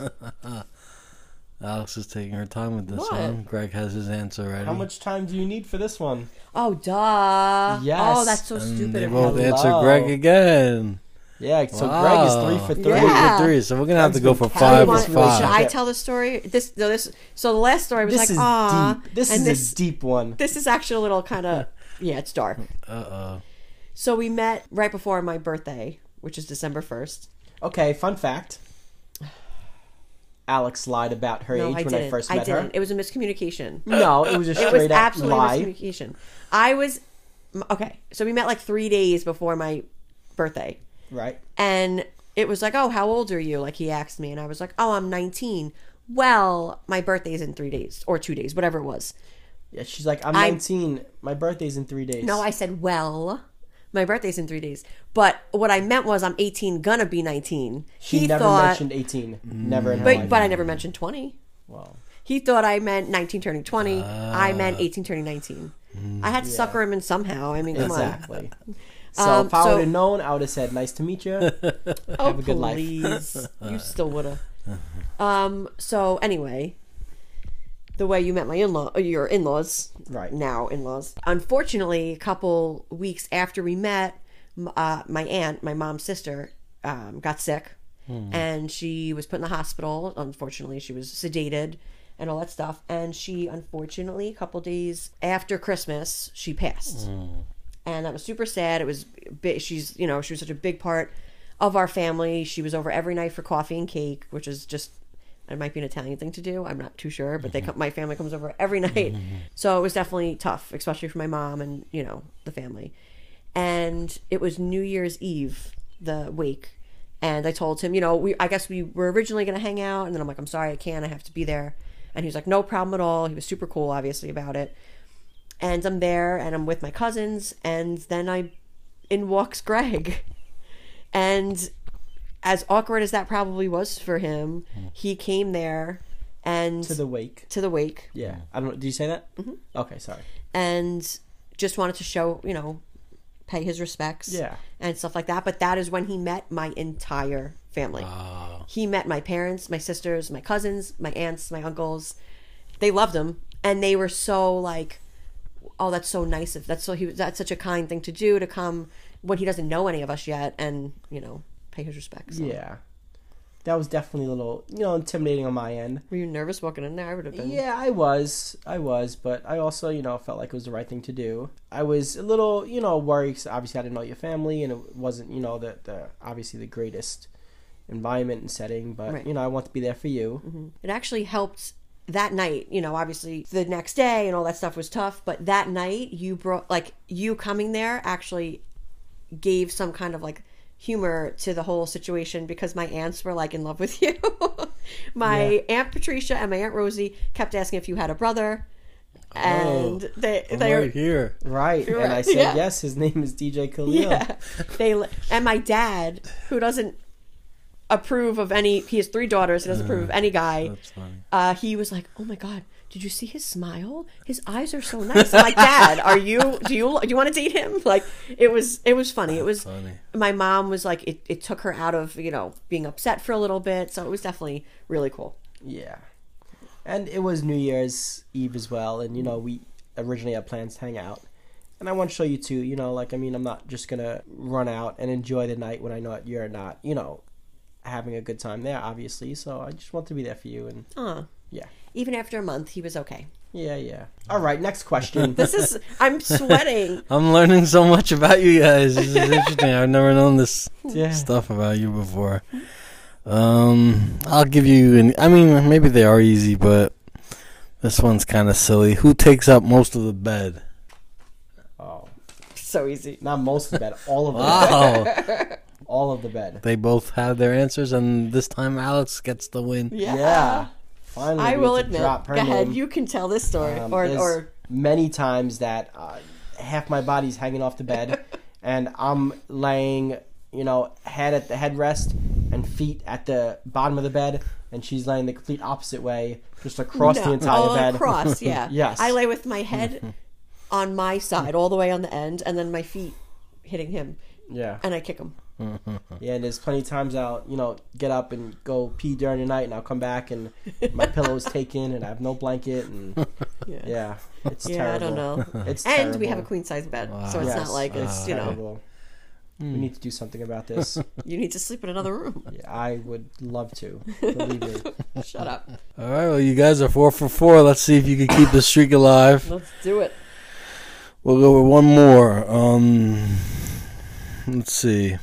Alex is taking her time with this What? one. Greg has his answer ready. How much time do you need for this one? Oh duh! Yes. Oh, that's so And stupid. they of both him. Hello. answer Greg again. Yeah, so Wow. Greg is three for three. Three Yeah. for three. So we're gonna have to go for been Do you five want- for Five. Should five. I tell the story? This no, this. So the last story was This like, is ah, deep. This and is this a deep one. this is actually a little kind of yeah, it's dark. Uh oh. So we met right before my birthday, which is December first. Okay, fun fact. Alex lied about her No, age I when didn't. I first I met didn't. her. It was a miscommunication. No, it was a It was straight up absolutely lie. miscommunication. I was okay. So we met like three days before my birthday, Right. and it was like, "Oh, how old are you?" Like he asked me, and I was like, "Oh, I'm 19." Well, my birthday's in three days or two days, whatever it was. Yeah, she's like, I'm I- 19. My birthday's in three days. No, I said, "Well, my birthday's in three days." But what I meant was, I'm 18, gonna be 19. She he never thought, mentioned 18. Never in her but life. but I never mentioned 20. Well, He thought I meant 19 turning 20. I meant Ah. 18 turning 19. Mm. I had to sucker him in somehow. I mean, come Exactly. So Um, if I so- would have known, I would have said, "Nice to meet you." on. Oh, Have a good life. please. you still would have. Um. So anyway, the way you met my in-law, your in-laws, Right. now in-laws. Unfortunately, a couple weeks after we met, uh, my aunt, my mom's sister, um, got sick, and she was put in the hospital. Unfortunately, she was sedated and all that stuff. And she, unfortunately, a couple days after Christmas, she passed and that was super sad. It was big. She's you know she was such a big part of our family. She was over every night for coffee and cake, which is just it might be an Italian thing to do. I'm not too sure, but they mm-hmm. come, my family comes over every night, mm-hmm. so it was definitely tough, especially for my mom and you know the family. And it was New Year's Eve, the wake, and I told him, you know, we I guess we were originally gonna hang out, and then I'm like, I'm sorry, I can't. I have to be there. And he was like, no problem at all. He was super cool, obviously, about it and I'm there and I'm with my cousins and then I in walks Greg. And as awkward as that probably was for him, he came there and to the wake. to the wake Yeah. I don't. Did you say that? Mm-hmm. Okay. Sorry. and just wanted to show, you know, pay his respects Yeah. and stuff like that. But that is when he met my entire family. He met my parents, my sisters, my cousins, my aunts, my uncles. They loved him, and they were so like, "Oh, that's so nice of that's so he was, that's such a kind thing to do to come when he doesn't know any of us yet, and you know, pay his respects." So. Yeah. That was definitely a little, you know, intimidating on my end. Were you nervous walking in there? I would have been. Yeah, I was. I was, but I also, you know, felt like it was the right thing to do. I was a little, you know, worried 'cause obviously I didn't know your family and it wasn't, you know, the, the obviously the greatest environment and setting, but, Right. you know, I want to be there for you. Mm-hmm. It actually helped that night. You know, obviously the next day and all that stuff was tough, but that night you brought like you coming there actually gave some kind of like humor to the whole situation because my aunts were like in love with you. my aunt Patricia and my aunt Rosie kept asking if you had a brother, and they I'm they right here. Right. You're And I said, yeah. yes, his name is DJ Khalil. yeah they and my dad who doesn't approve of any he has three daughters he doesn't approve of any guy That's funny. uh, he was like, "Oh my god, did you see his smile? His eyes are so nice." I'm like, "Dad, are you? Do you do you want to date him?" Like, it was it was funny. It was. funny. My mom was like, it, it took her out of you know being upset for a little bit, so it was definitely really cool. Yeah. And it was New Year's Eve as well, and you know, we originally had plans to hang out. And I want to show you too, you know, like I mean, I'm not just gonna run out and enjoy the night when I know that you're not, you know, having a good time there, obviously. So I just want to be there for you, and Uh, yeah, even after a month, he was okay. yeah, yeah. All right, next question. This is I'm sweating. I'm learning so much about you guys. This is interesting. I've never known this yeah. stuff about you before. Um, I'll give you an. I mean, maybe they are easy, but this one's kind of silly. Who takes up most of the bed? Oh, so easy. not most of the bed, all of the bed, all of the bed. they both have their answers, and this time Alex gets the win. Yeah. Yeah. Finally, I will admit. drop her Go ahead. name. You can tell this story, Um, or or many times that uh, half my body's hanging off the bed, and I'm laying, you know, head at the headrest and feet at the bottom of the bed, and she's laying the complete opposite way, just across the No. entire oh, bed. across. Yeah. Yes. I lay with my head on my side, all the way on the end, and then my feet hitting him, Yeah, and I kick him. yeah. And there's plenty of times I'll, you know, get up and go pee during the night, and I'll come back and my pillow's taken, and I have no blanket, and Yeah. yeah, it's Yeah, terrible. I don't know. It's And terrible. we have a queen size bed, so it's Yes, not like it's you know terrible. We need to do something about this. you need to sleep in another room. Yeah, I would love to. Believe me. Shut up. All right, well, you guys are four for four. Let's see if you can keep the streak alive. Let's do it. We'll go with one more. Um, let's see.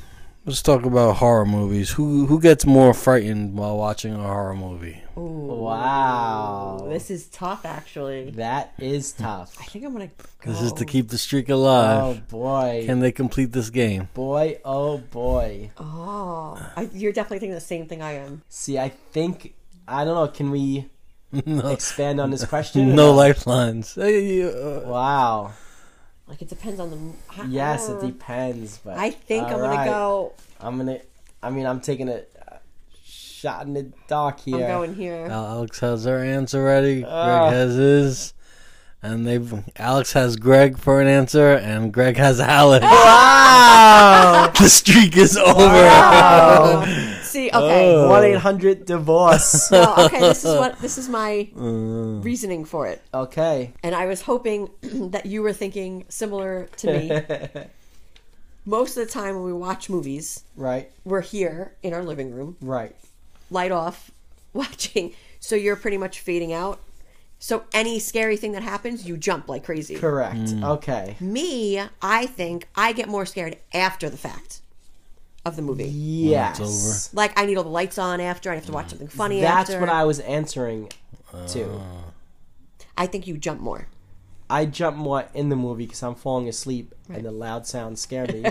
Let's talk about horror movies. Who who gets more frightened while watching a horror movie? Ooh. Wow. This is tough, actually. That is tough. I think I'm gonna. Go. This is to keep the streak alive. Oh boy. Can they complete this game? boy, oh boy. Oh, I, you're definitely thinking the same thing I am. See, I think I don't know, can we no, expand on this question? no lifelines. Hey, uh, Wow. Like it depends on the. I- Yes, it depends, but I think I'm gonna go. I'm gonna I mean I'm taking a shot in the dark here. I'm going here. Alex has her answer ready. Ah. Greg has his. And they've Alex has Greg for an answer, and Greg has Alex. Wow! the streak is over. wow. See, okay. One eight hundred divorce. No, okay, this is what this is my Uh, reasoning for it. okay. And I was hoping that you were thinking similar to me. Most of the time when we watch movies, right. we're here in our living room, Right. light off, watching. So you're pretty much fading out. So any scary thing that happens, you jump like crazy. Correct. Okay. Me, I think I get more scared after the fact of the movie. Yes. it's Like I need all the lights on after. I have to watch something funny That's after. what I was answering to. I think you jump more. I jump more in the movie because I'm falling asleep and the loud sounds scare me.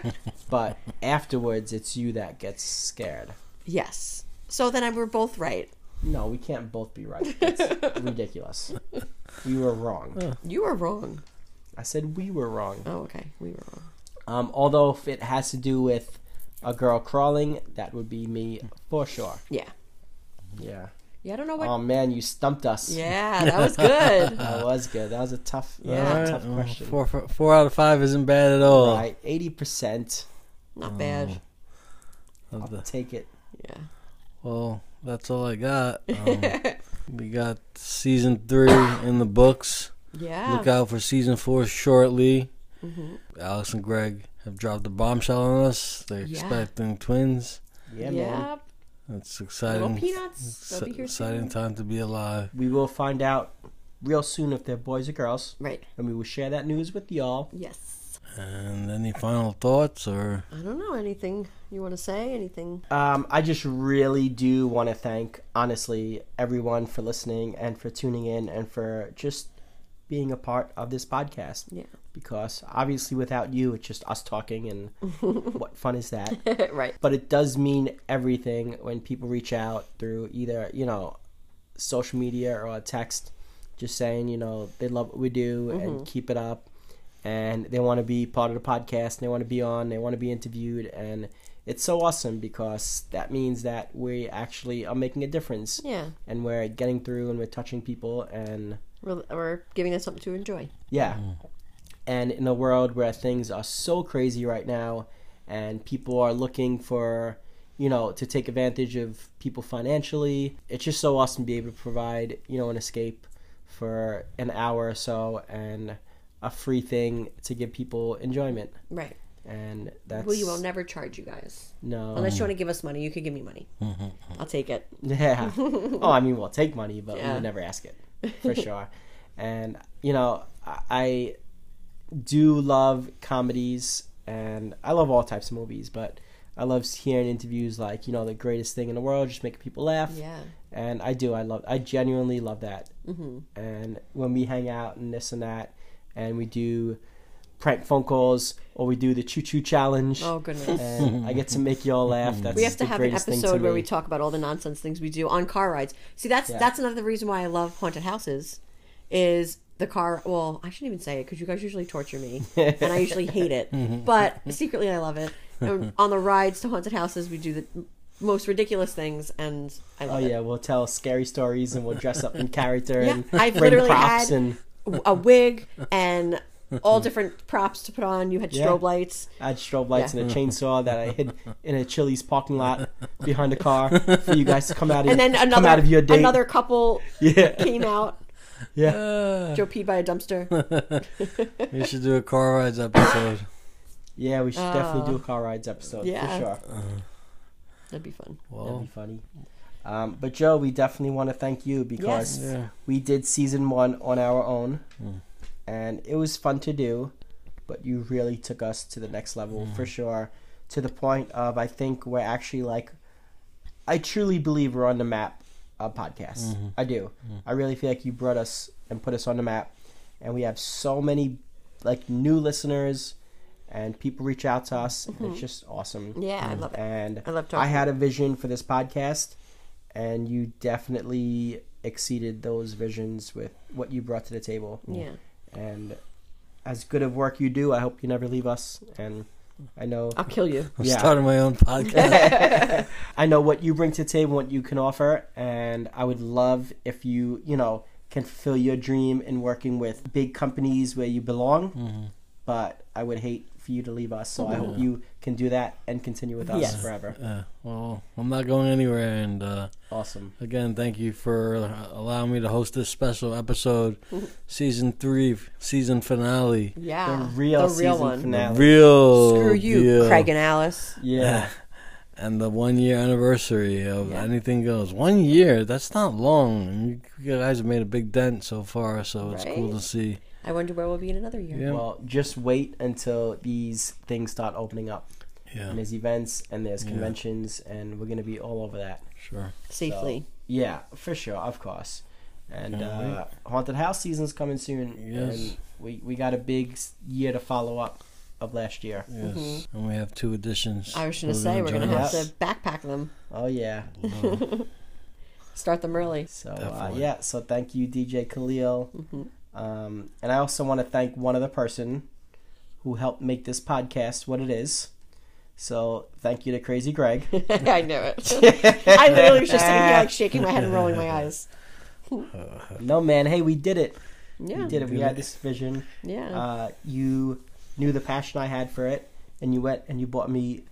but afterwards, it's you that gets scared. Yes. So then I, we're both right. No, we can't both be right. It's ridiculous. We were wrong. You were wrong. I said we were wrong. Oh, okay. We were wrong. Um, although if it has to do with a girl crawling, that would be me for sure. Yeah. Yeah. Yeah, I don't know what. Oh man, you stumped us. yeah, that was good. That was good. That was a tough, that was Yeah. a tough Alright, well, question. four, four, four out of five isn't bad at all. Right, eighty percent. Not bad. I'll the- take it. Yeah. Well, that's all I got. Um, we got season three in the books. Yeah. Look out for season four shortly. Mm-hmm. Alex and Greg have dropped a bombshell on us. They're Yeah. expecting twins. Yeah, man. Yeah. It's Little exciting. peanuts. It's They'll be here exciting soon. time to be alive. We will find out real soon if they're boys or girls, Right. and we will share that news with y'all. Yes. And any final thoughts or I don't know anything you want to say. Anything? Um, I just really do want to thank, honestly, everyone for listening and for tuning in and for just being a part of this podcast. Yeah. Because obviously, without you, it's just us talking, and what fun is that? right. But it does mean everything when people reach out through either, you know, social media or a text, just saying, you know, they love what we do and mm-hmm. keep it up. And they want to be part of the podcast, and they want to be on, they want to be interviewed. And it's so awesome because that means that we actually are making a difference. Yeah. And we're getting through and we're touching people. And We're, we're giving them something to enjoy. yeah. Mm. And in a world where things are so crazy right now and people are looking for, you know, to take advantage of people financially, it's just so awesome to be able to provide, you know, an escape for an hour or so and a free thing to give people enjoyment. Right. And that's We will never charge you guys no unless you want to give us money. You could give me money. Mm-hmm. I'll take it. Yeah. oh, I mean, we'll take money, but we'll never ask it for sure. And you know, I- do love comedies, and I love all types of movies, but I love hearing interviews like you know the greatest thing in the world, just making people laugh. Yeah. And I do. I love. I genuinely love that. Mm-hmm. And when we hang out and this and that, and we do prank phone calls or we do the choo choo challenge. Oh goodness. And I get to make you all laugh. Mm-hmm. That's we have to the have an greatest thing to episode where we talk about all the nonsense things we do on car rides. See, that's Yeah. that's another reason why I love haunted houses. Is the car? Well, I shouldn't even say it because you guys usually torture me, and I usually hate it. Mm-hmm. But secretly, I love it. And on the rides to haunted houses, we do the most ridiculous things, and I Oh love yeah, we'll tell scary stories and we'll dress up in character Yeah, and I've bring literally props had- and. A wig and all different props to put on. You had Yeah. strobe lights. I had strobe lights Yeah. and a chainsaw that I hid in a Chili's parking lot behind a car for you guys to come out of And then come another out of your date. another couple yeah, came out. yeah. Uh, Joe peed by a dumpster. we should do a car rides episode. Yeah, we should definitely Uh, do a car rides episode yeah. for sure. That'd be fun. That'd be funny. Um, but Joe, we definitely want to thank you because Yes. yeah. we did season one on our own, and it was fun to do. But you really took us to the next level for mm. sure, to the point of I think we're actually like, I truly believe we're on the map of podcasts. Mm-hmm. I do. Mm. I really feel like you brought us and put us on the map, and we have so many like new listeners, and people reach out to us. And it's mm-hmm. just awesome. Yeah, I mm. love it. And I love talking. I had a vision for this podcast, and you definitely exceeded those visions with what you brought to the table. Yeah. And as good of work you do, I hope you never leave us. And I know. I'll kill you. I'm Yeah. starting my own podcast. I know what you bring to the table, what you can offer, and I would love if you, you know, can fulfill your dream in working with big companies where you belong. Mm-hmm. But I would hate for you to leave us, so I hope you can do that and continue with us Yes. forever. uh, well, I'm not going anywhere, and uh, Awesome. again, thank you for allowing me to host this special episode, season three, season finale. Yeah. The real the real season one. finale. Real Screw you, deal. Craig and Alice. Yeah. and the one year anniversary of Yeah. anything goes. One year, that's not long. And you guys have made a big dent so far, so it's cool to see. I wonder where we'll be in another year. Yeah. Well, just wait until these things start opening up. Yeah, And there's events and there's Yeah. conventions, and we're going to be all over that. sure. Safely. Yeah, for sure, of course. And uh, haunted house season's coming soon. Yes. And we we got a big year to follow up of last year. Yes, and we have two editions. Mm-hmm. I was going to say, we're going to have to backpack them, Oh yeah. start them early. So uh, yeah. So thank you, DJ Khalil. Mm-hmm. Um, and I also want to thank one other person who helped make this podcast what it is. So thank you to Crazy Greg. I knew it. I literally was just sitting here like shaking my head and rolling my eyes. no man, hey, we did it. Yeah. We did it. We had this vision. Yeah. Uh, you knew the passion I had for it, and you went and you bought me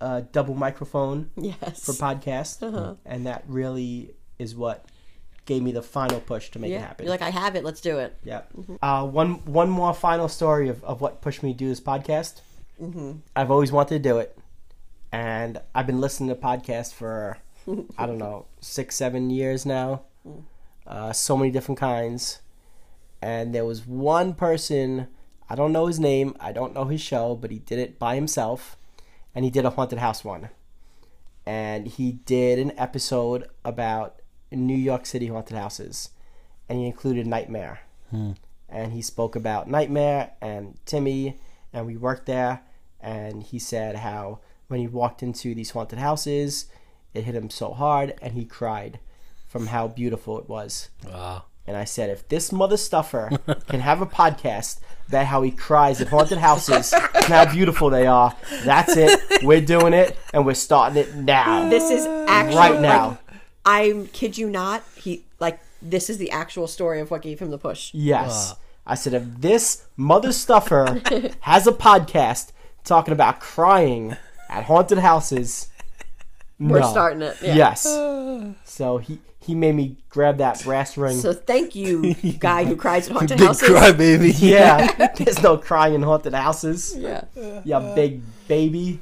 a double microphone yes. for podcast, Uh-huh. and that really is what gave me the final push to make it happen. You're like, I have it. Let's do it. yeah. Uh, one one more final story of, of what pushed me to do this podcast. Mm-hmm. I've always wanted to do it, and I've been listening to podcasts for I don't know six seven years now. Uh, so many different kinds, and there was one person. I don't know his name. I don't know his show, but he did it by himself, and he did a haunted house one. And he did an episode about New York City haunted houses, and he included Nightmare. Hmm. And he spoke about Nightmare and Timmy, and we worked there. And he said how when he walked into these haunted houses, it hit him so hard, and he cried from how beautiful it was. Wow. And I said, if this mother stuffer can have a podcast about how he cries at haunted houses and how beautiful they are, that's it. We're doing it, and we're starting it now. This is actually Right now. Like, I kid you not. He like this is the actual story of what gave him the push. Yes. I said, if this mother stuffer has a podcast talking about crying at haunted houses, We're no. starting it. Yeah. Yes. So he he made me grab that brass ring. So thank you, guy who cries at haunted Big houses. crybaby. yeah, there's no crying in haunted houses. Yeah. Yeah, big baby.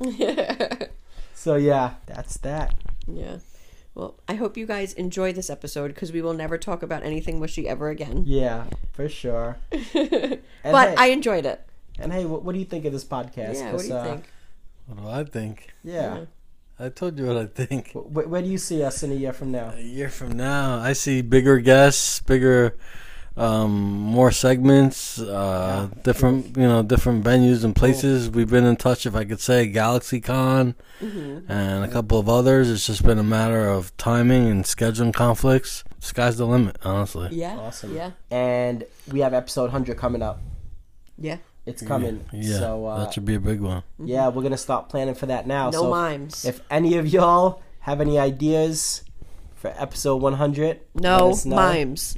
so yeah, that's that. Yeah. Well, I hope you guys enjoy this episode because we will never talk about anything mushy ever again. Yeah, for sure. But hey, I enjoyed it. and hey, what, what do you think of this podcast? Yeah. What 'Cause, do you uh, think? What do I think? Yeah. I told you what I think. Wh- where do you see us in a year from now? A year from now, I see bigger guests, bigger, um, more segments, uh, different, you know, different venues and places. We've been in touch, if I could say, GalaxyCon and a couple of others. It's just been a matter of timing and scheduling conflicts. Sky's the limit, honestly. Yeah. Awesome. Yeah. And we have episode 100 coming up. Yeah. It's coming. Yeah, So uh, that should be a big one. yeah, we're gonna start planning for that now. No so mimes. If any of y'all have any ideas for episode 100, let no us know. mimes.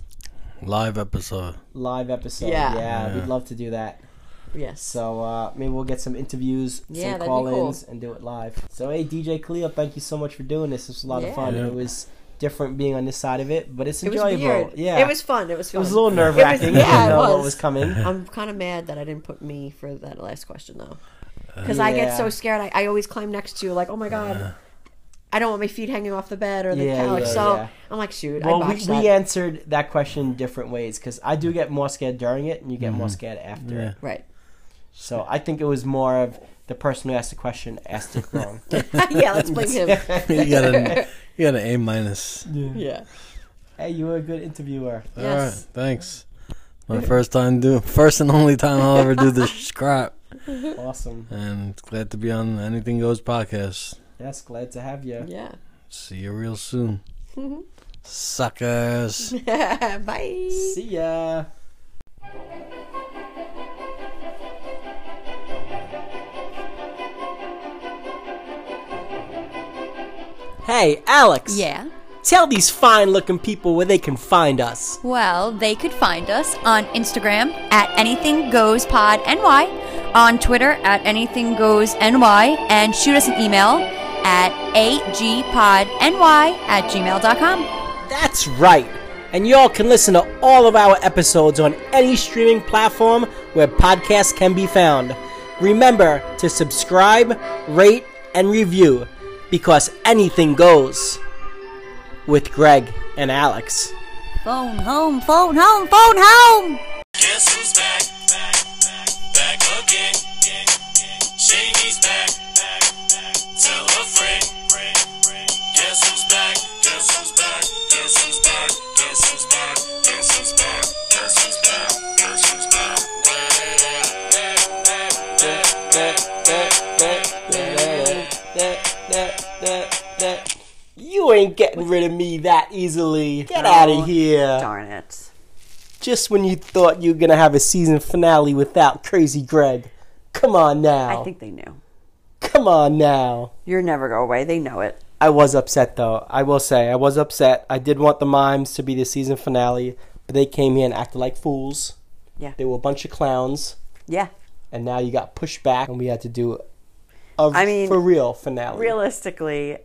Live episode. live episode. Yeah. yeah, Yeah. we'd love to do that. Yes. So uh, maybe we'll get some interviews, Yeah, some call-ins, and do it live. So hey, DJ Cleo, thank you so much for doing this. It was a lot Yeah. of fun. Yeah. It was different being on this side of it, but it's it was enjoyable. weird. Yeah, It was fun. It was fun. It was a little nerve wracking. yeah, didn't it know what was. was coming. I'm kind of mad that I didn't put me for that last question though, because I get so scared. I, I always climb next to you, like, oh my god, I don't want my feet hanging off the bed or the Yeah, couch. yeah, so yeah. I'm like, shoot, Well, I we, botched we answered that question different ways because I do get more scared during it, and you get more mm-hmm. scared after Yeah. it. right. So I think it was more of the person who asked the question asked it wrong. yeah, let's blame him. you got an you got an A minus. yeah. hey, you were a good interviewer. All right, Yes. thanks. My first time do first and only time I'll ever do this scrap, Awesome. and glad to be on Anything Goes podcast. Yes, glad to have you. Yeah. See you real soon. Suckers. Bye. See ya. Hey, Alex. Yeah? Tell these fine looking people where they can find us. Well, they could find us on Instagram at anythinggoespodny, on Twitter at anythinggoesny, and shoot us an email at agpodny at gmail.com. That's right. And y'all can listen to all of our episodes on any streaming platform where podcasts can be found. Remember to subscribe, rate, and review because anything goes with Greg and Alex. Phone home, phone home, phone home! Guess who's back? Back, back again. You ain't getting rid of me that easily. Get out Oh, of here. Darn it. Just when you thought you were gonna have a season finale without Crazy Greg. Come on now. I think they knew. Come on now. You're never go away. They know it. I was upset though. I will say I was upset. I did want the mimes to be the season finale, but they came here and acted like fools. Yeah. They were a bunch of clowns, Yeah. and now you got pushed back, and we had to do a I mean, for real finale. Realistically,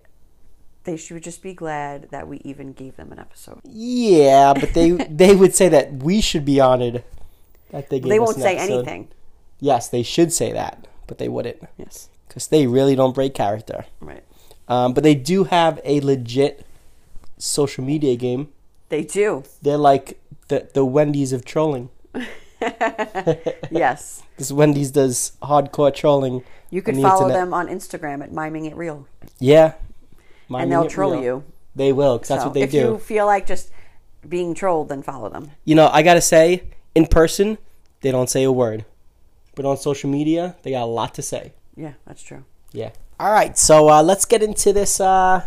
they should just be glad that we even gave them an episode. Yeah, but they they would say that we should be honored that they gave They us won't an say episode. anything. Yes, they should say that, but they wouldn't Yes. because they really don't break character. Right. Um, but they do have a legit social media game. They do. They're like the the Wendy's of trolling. Yes. Because Wendy's does hardcore trolling. You could on the follow them on Instagram at miming it real, Yeah. And they'll troll you. They will, because that's So what they if do. If you feel like just being trolled, then follow them. You know, I gotta say, in person, they don't say a word. But on social media, they got a lot to say. Yeah, that's true. Yeah. All right, so uh, let's get into this uh,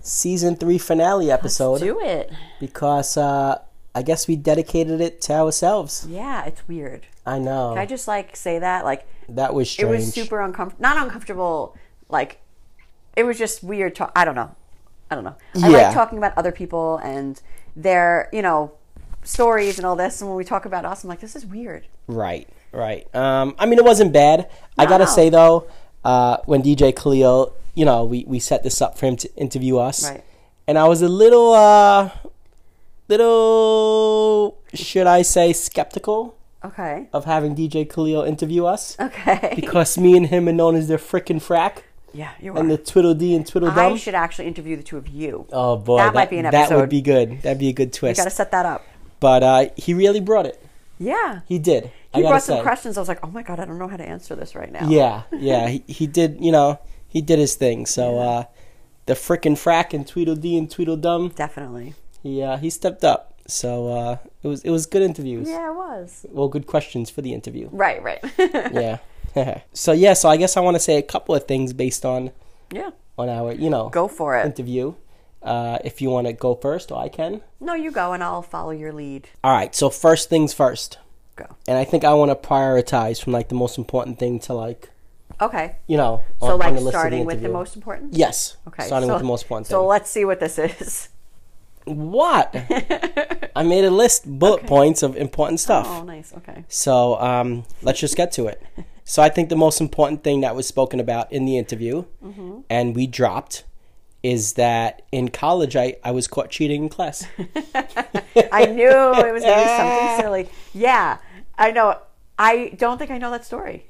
season three finale episode Do it. because uh, I guess we dedicated it to ourselves. Yeah, it's weird. I know Can I just like say that? Like that was it was super uncomfortable. Not uncomfortable. Like it was just weird. To- I don't know. I don't know. I Yeah. like talking about other people and their, you know, stories and all this. And when we talk about us, I'm like, this is weird. Right, right. Um, I mean, it wasn't bad. I gotta No. say though, uh, when DJ Khalil, you know, we, we set this up for him to interview us, Right. and I was a little, uh, little, should I say, skeptical Okay. of having DJ Khalil interview us Okay. because me and him are known as the frickin' frack yeah, you're and the twiddle dee and twiddle I should actually interview the two of you. Oh boy, That might be an episode. That would be good. That'd be a good twist. You got to set that up. But uh, he really brought it. Yeah. He did. He brought some say. questions. I was like, oh my God, I don't know how to answer this right now. Yeah, yeah, he, he did. You know, he did his thing. So uh, the frickin' frack and Tweedledee and Tweedledum, Definitely. he uh, he stepped up. So uh, it was it was good interviews. Yeah, it was. Well, good questions for the interview. Right, right. Yeah. so yeah, so I guess I want to say a couple of things based on yeah. on our you know Go for it. interview. Uh, if you want to go first, or I can. No, you go and I'll follow your lead. All right. So first things first, Go. and I think I want to prioritize from like the most important thing to like Okay. you know. So, on- on like, the of starting with the most important? Yes. Okay. Starting so, with the most important thing. So, let's see what this is. What? I made a list, bullet points of important stuff. Oh, nice. Okay. So um, let's just get to it. So I think the most important thing that was spoken about in the interview, Mm-hmm. and we dropped, is that in college I, I was caught cheating in class. I knew it was going to be something silly. Yeah. I know. I don't think I know that story.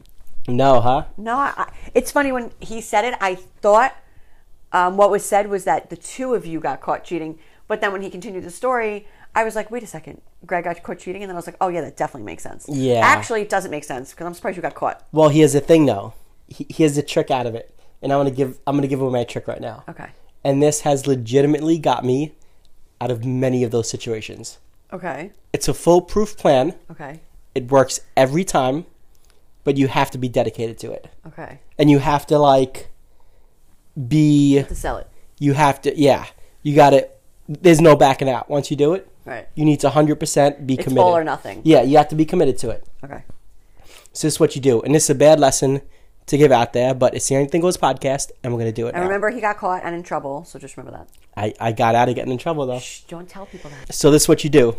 no, huh? No, I, I- it's funny when he said it. I thought um, what was said was that the two of you got caught cheating, but then when he continued the story, I was like, "Wait a second, Greg got caught cheating," and then I was like, "Oh yeah, that definitely makes sense." Yeah. actually, it doesn't make sense because I'm surprised you got caught. Well, here's the thing though. He, here's the trick out of it, and I'm gonna give I'm gonna give away my trick right now. Okay, And this has legitimately got me out of many of those situations. okay, It's a foolproof plan. okay, It works every time, but you have to be dedicated to it. okay. And you have to like be To sell it, you have to yeah, you got to there's no backing out. Once you do it, right? you need to 100% be It's committed. all or nothing. Yeah, you have to be committed to it. Okay, So this is what you do. And this is a bad lesson to give out there, but it's the Anything Goes podcast, and we're gonna do it. And now. remember, he got caught and in trouble, so just remember that. I, I got out of getting in trouble though. Shh, don't tell people that. So this is what you do: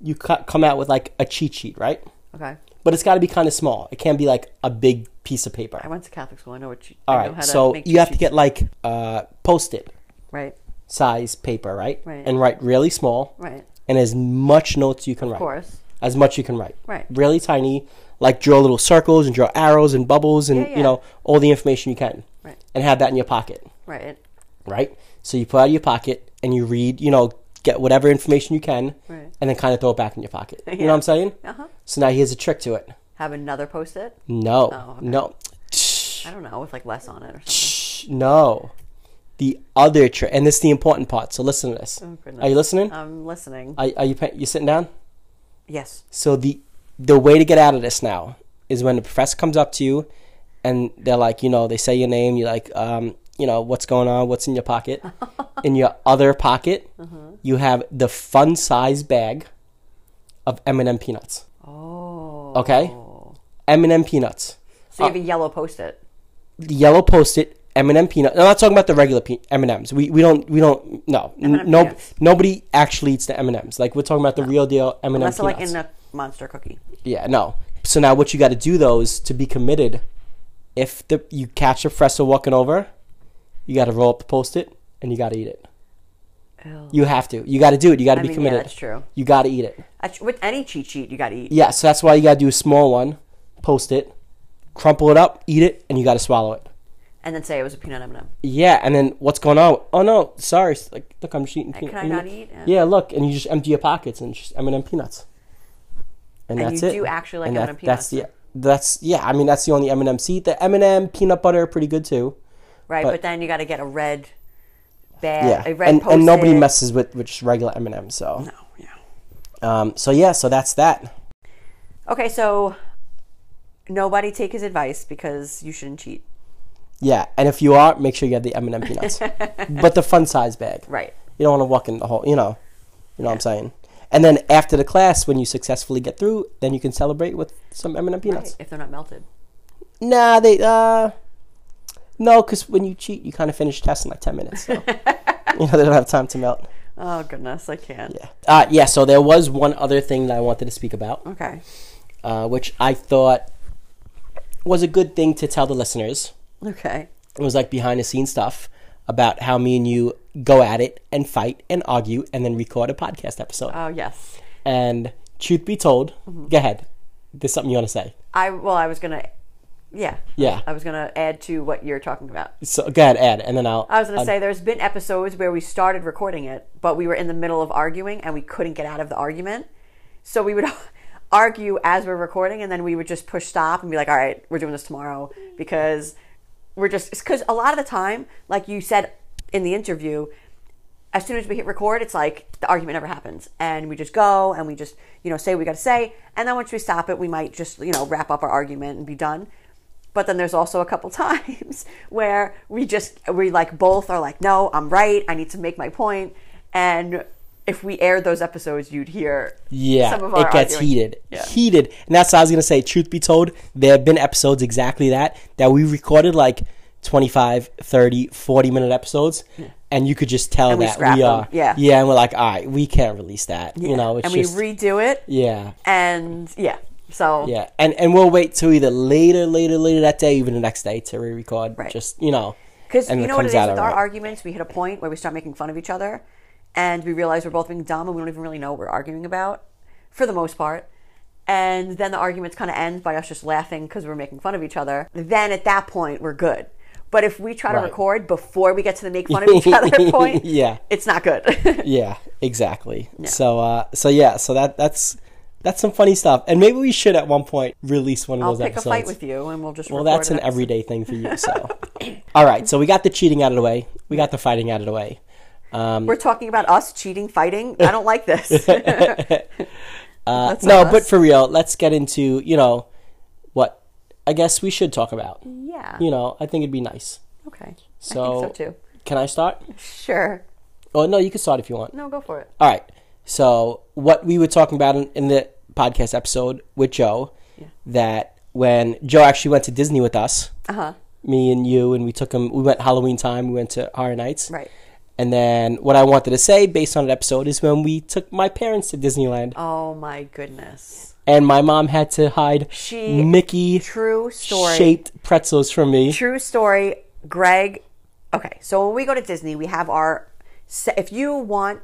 you cut, come out with like a cheat sheet, right? Okay. But it's got to be kind of small. It can't be like a big piece of paper. I went to Catholic school. I know what you. All I know right, how to so you have to get like uh, post-it right, size paper, right? Right. And write really small right. and as much notes you can Of write. Of course. As much you can write. Right. Really tiny, like draw little circles and draw arrows and bubbles and Yeah, yeah. you know all the information you can, Right. and have that in your pocket, Right. right? So you put out of your pocket and you read, you know, get whatever information you can, Right. and then kind of throw it back in your pocket. You know what I'm saying? Uh huh. So now here's a trick to it. Have another post-it. No, Oh, okay. no, I don't know, with like less on it or something. no. The other trick, and this is the important part. So listen to this. Oh. Are you listening? I'm listening. Are, are you you sitting down? yes. So the the way to get out of this now is when the professor comes up to you, and they're like, you know, they say your name. You're like, um, you know, what's going on? What's in your pocket? in your other pocket, Uh-huh. you have the fun size bag of M and m peanuts. Oh. Okay, M and m peanuts. So you have a yellow post-it. The yellow post-it M and m peanut. I'm not talking about the regular M and M's. We we don't we don't no M&M no peanuts. nobody actually eats the M and M's. Like we're talking about the real deal M and m Unless peanuts. like in a monster cookie. Yeah, no. So now what you got to do though is to be committed. If the you catch a professor walking over, you got to roll up the post-it and you got to eat it. Ew. You have to. You got to do it. You got to be mean, yeah, committed. that's true. You got to eat it. With any cheat sheet, you got to eat. Yeah, so that's why you got to do a small one, post it, crumple it up, eat it, and you got to swallow it. And then say it was a peanut M&M. Yeah, and then what's going on? Oh no, sorry. Like, look, I'm just eating. Can I not eat? Yeah. Yeah, look, and you just empty your pockets and just M&M peanuts. And, And that's you it. do actually like And M&M That's peanuts. the that's yeah. I mean, that's the only M&M seed. The M&M peanut butter are pretty good too. Right, But- but, then you got to get a red bag, Yeah, a red and, and nobody messes with, with just regular M&M. So No, yeah. um, so yeah, so that's that. Okay, so nobody take his advice because you shouldn't cheat. Yeah, and if you are, make sure you have the M&M peanuts, but the fun size bag. Right. You don't want to walk in the whole, you know, you know what I'm saying. And then after the class, when you successfully get through, then you can celebrate with some M&M peanuts. Right, if they're not melted. Nah, they uh, no, because when you cheat, you kind of finish tests in like ten minutes. So. you know, they don't have time to melt. Oh goodness, I can't. Yeah. Uh, yeah. So there was one other thing that I wanted to speak about, Okay. uh, which I thought was a good thing to tell the listeners. Okay. It was like behind the scenes stuff about how me and you go at it and fight and argue and then record a podcast episode. Oh yes. and truth be told, Mm-hmm. go ahead. There's something you want to say. I well, I was gonna. Yeah. Yeah. I was gonna add to what you're talking about. So go ahead, add, and then I'll. I was gonna I'll- say there's been episodes where we started recording it, but we were in the middle of arguing and we couldn't get out of the argument. So we would argue as we're recording, and then we would just push stop and be like, "All right, we're doing this tomorrow," because we're just because a lot of the time, like you said in the interview, as soon as we hit record, it's like the argument never happens, and we just go and we just you know say what we got to say, and then once we stop it, we might just you know wrap up our argument and be done. But then there's also a couple times where we just we like both are like, no, I'm right. I need to make my. And if we aired those episodes, you'd hear Yeah, some of our it gets arguing. heated. Yeah. Heated. And that's what I was going to say. Truth be told, there have been episodes exactly that, that we recorded like 25, 30, 40 minute episodes. And you could just tell And that we them, are. yeah. Yeah, and we're like, all right, we can't release that. You know, it's and just. we redo it, yeah. and yeah, so Yeah. And, and we'll wait till either later, later, later that day, even the next day to re record. Right. Just, you know. Because you know what it is with our right. arguments, we hit a point where we start making fun of each other, and we realize we're both being dumb, and we don't even really know what we're arguing about, for the most part. And then the arguments kind of end by us just laughing because we're making fun of each other. Then at that point, we're good. But if we try to record before we get to the make fun of each other point, Yeah. it's not good. Yeah, exactly. So uh so yeah, so that that's that's some funny stuff. And maybe we should at one point release one of I'll those pick episodes. a fight with you, and we'll just. well, that's an episode. everyday thing for you. So, all right. So we got the cheating out of the way. We got the fighting out of the way. We're talking about us cheating, fighting. I don't like this. Uh, no, us. but for real, let's get into you know what I guess we should talk about. yeah. You know, I think it'd be nice. Okay. So, I think so too. can I start? Sure. Oh no, you can start if you want. No, go for it. All right. So what we were talking about in, in the podcast episode with Joe, that when Joe actually went to Disney with us. Uh huh. Me and you, and we took him. We went Halloween time. We went to Horror Nights. Right. And then what I wanted to say, based on an episode, is when we took my parents to Disneyland, Oh my goodness. and my mom had to hide She- Mickey True story. shaped pretzels from me. True story. Greg. Okay, so when we go to Disney, we have our. If you want.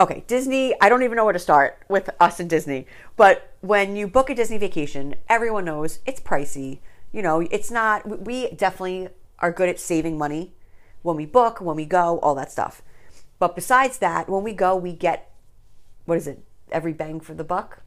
Okay, Disney, I don't even know where to start with us and Disney. But when you book a Disney vacation, everyone knows it's pricey. You know, it's not. We definitely are good at saving money when we book, when we go, all that stuff. But besides that, when we go, we get. What is it? Every bang for the buck?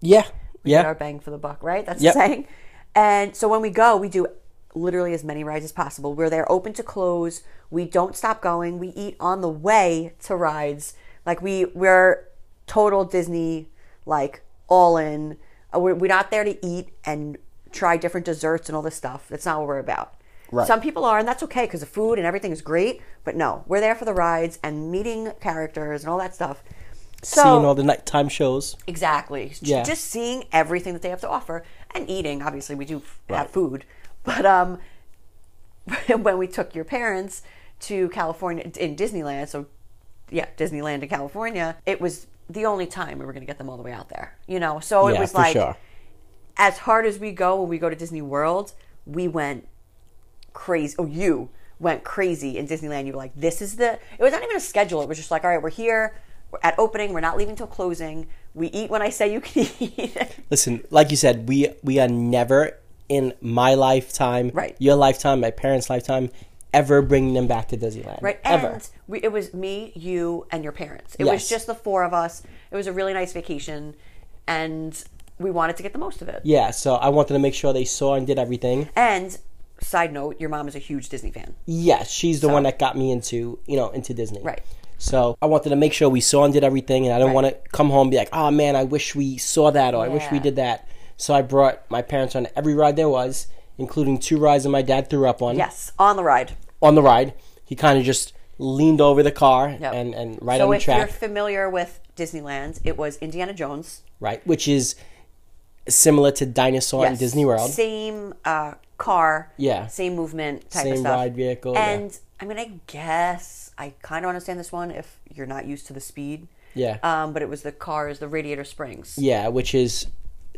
Yeah, we get our bang for the buck, right? That's Yep. the saying. And so when we go, we do literally as many rides as possible. We're there open to close. We don't stop going. We eat on the way to rides. Like we we're total Disney, like all in. Uh, We're, we're not there to eat and try different desserts and all this stuff. That's not what we're about. Right. Some people are, and that's okay because the food and everything is great. But no, we're there for the rides and meeting characters and all that stuff. So, seeing all the nighttime shows. Exactly. Yeah. Just seeing everything that they have to offer and eating. Obviously, we do f- have food, but um, when we took your parents to California in Disneyland, so yeah, Disneyland in California, it was the only time we were going to get them all the way out there. You know, so it yeah, was like sure. as hard as we go when we go to Disney World, we went crazy. Oh, you went crazy in Disneyland. You were like, this is the. It was not even a schedule. It was just like, all right, we're here we're at opening. We're not leaving till closing. We eat when I say you can eat. Listen, like you said, we we are never in my lifetime, Right. Your lifetime, my parents' lifetime, ever bringing them back to Disneyland, right? Ever. And we, it was me, you, and your parents. It was just the four of us. It was a really nice vacation, and we wanted to get the most of it. Yeah, so I wanted to make sure they saw and did everything. And side note, your mom is a huge Disney fan. Yes, she's the one that got me into you know into Disney. Right. So I wanted to make sure we saw and did everything, and I didn't Right. want to come home and be like, "Oh man, I wish we saw that," or "I wish we did that." So I brought my parents on every ride there was, including two rides that my dad threw up on. Yes, on the ride. On the ride, he kind of just leaned over the car Yep. and and right so on the if you're familiar with Disneyland, it was Indiana Jones. right, which is similar to Dinosaur in Yes. Disney World. Same uh, car. Yeah. Same movement type Same of stuff. ride vehicle, yeah. And I mean, I guess I kind of understand this one if you're not used to the speed. Yeah. Um, but it was the cars, the Radiator Springs. Yeah, which is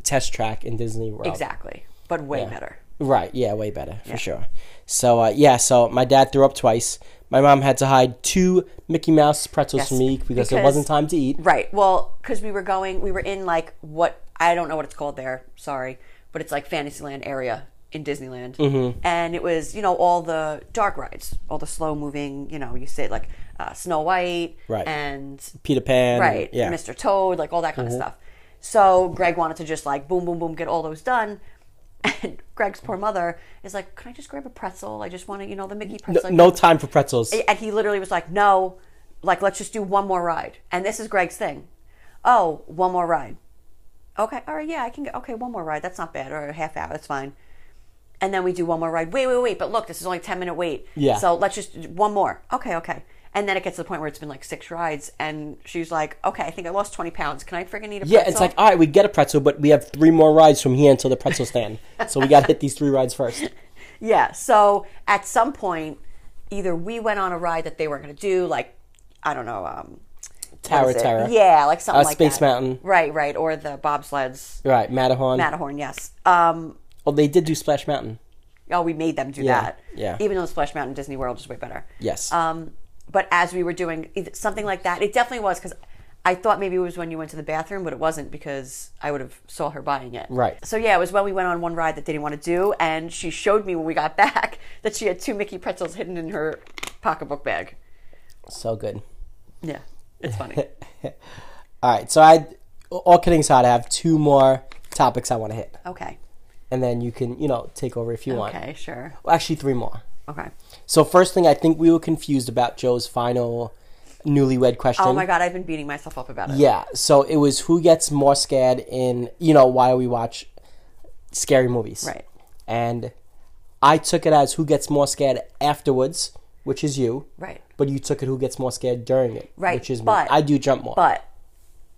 test track in Disney World. Exactly. But way better. Right. Yeah, way better for sure. So uh, yeah, so my dad threw up twice. My mom had to hide two Mickey Mouse pretzels Yes, from me because, because- wasn't time to eat. Right. Well, because we were going, we were in like what I don't know what it's called there. Sorry, but it's like Fantasyland area in Disneyland, mm-hmm. and it was you know all the dark rides, all the slow moving. You know, you say like uh, Snow White, Right. and Peter Pan. right, Yeah. Mr. Toad, like all that kind Mm-hmm. of stuff. So Greg wanted to just like boom, boom, boom, get all those done. And Greg's poor mother is like, "Can I just grab a pretzel? I just want to, you know, the Mickey No, pretzel." no time for pretzels. and he literally was like, "No, like let's just do one more ride." And this is Greg's thing. Oh, one more ride. Okay, all right, yeah, I can get. Okay, one more ride. That's not bad. Or a half hour. That's fine. And then we do one more ride. Wait, wait, wait. But look, this is only ten minute wait. Yeah. So let's just one more. Okay, okay. And then it gets to the point where it's been like six rides, and she's like, "Okay, I think I lost twenty pounds. Can I freaking eat a pretzel? yeah, pretzel?" it's like all right, we get a pretzel, but we have three more rides from here until the pretzel stand. so we got to hit these three rides first. Yeah. So at some point, either we went on a ride that they weren't going to do, like I don't know, um, what Tower is it? Terror. Yeah, like something Uh, like Space that. Mountain. Right, right, or the bobsleds, Right, Matterhorn. Matterhorn. Yes. Um. Oh, they did do Splash Mountain. Oh, we made them do Yeah, that. yeah. Even though Splash Mountain Disney World is way better. Yes. Um. But as we were doing something like that, it definitely was because. I thought maybe it was when you went to the bathroom, but it wasn't because I would have saw her buying it. Right. So yeah, it was when we went on one ride that they didn't want to do, and she showed me when we got back that she had two Mickey pretzels hidden in her pocketbook bag. so good. Yeah, it's funny. All right, so I, all kidding aside, I have two more topics I want to hit, okay. And then you can, you know, take over if you want. Okay, sure. Well, actually, three more. Okay. So first thing, I think we were confused about Joe's final newlywed question. Oh my god, I've been beating myself up about it. Yeah, so it was who gets more scared in, you know, while we watch scary movies. Right. And I took it as who gets more scared afterwards, which is you. Right. But you took it who gets more scared during it, Right, which is me. but- I do jump more. But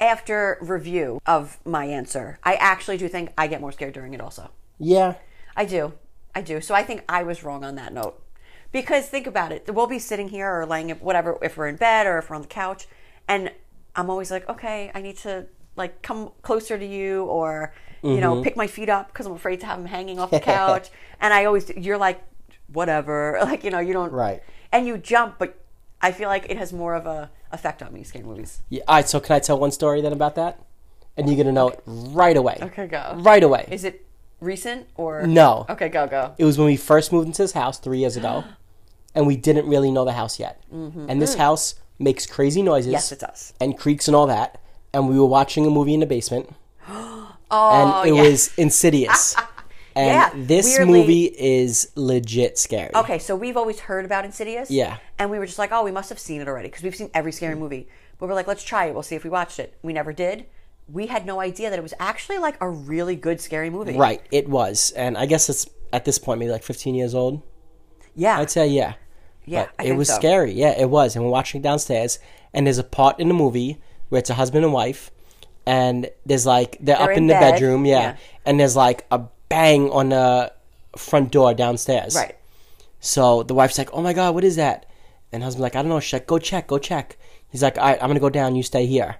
after review of my answer, I actually do think I get more scared during it also. Yeah. I do. I do. So I think I was wrong on that note. Because think about it. We'll be sitting here or laying whatever if we're in bed or if we're on the couch and I'm always like, "Okay, I need to like come closer to you or you Mm-hmm. know, pick my feet up because I'm afraid to have them hanging off the couch." and I always you're like whatever. Like, you know, you don't Right. And you jump, but I feel like it has more of a effect on me scary movies. yeah. All right. So can I tell one story then about that? And you're gonna know it right away. Okay, go. Right away. Is it recent or No. Okay, go go. It was when we first moved into this house three years ago, and we didn't really know the house yet. And this house makes crazy noises. Mm-hmm. Yes, it does. And creaks and all that. And we were watching a movie in the basement, Oh, and it yeah. was Insidious. and Yeah, this weirdly- movie is legit scary. Okay, so we've always heard about Insidious. Yeah. And we were just like, oh, we must have seen it already because we've seen every scary movie. But we're like, let's try it. We'll see if we watched it. We never did. We had no idea that it was actually like a really good scary movie. Right, it was. And I guess it's at this point maybe like 15 years old. Yeah. I'd say, yeah. yeah. It was so. scary. Yeah, it was. And we're watching downstairs, and there's a part in the movie where it's a husband and wife, and there's like they're, up They're in, in the bed, bedroom, yeah, yeah. and there's like a bang on the front door downstairs. Right. So the wife's like, "Oh my god, what is that?" And husband's like, "I don't know. Check. Go check. Go check." He's like, "All right, I'm gonna go down. You stay here."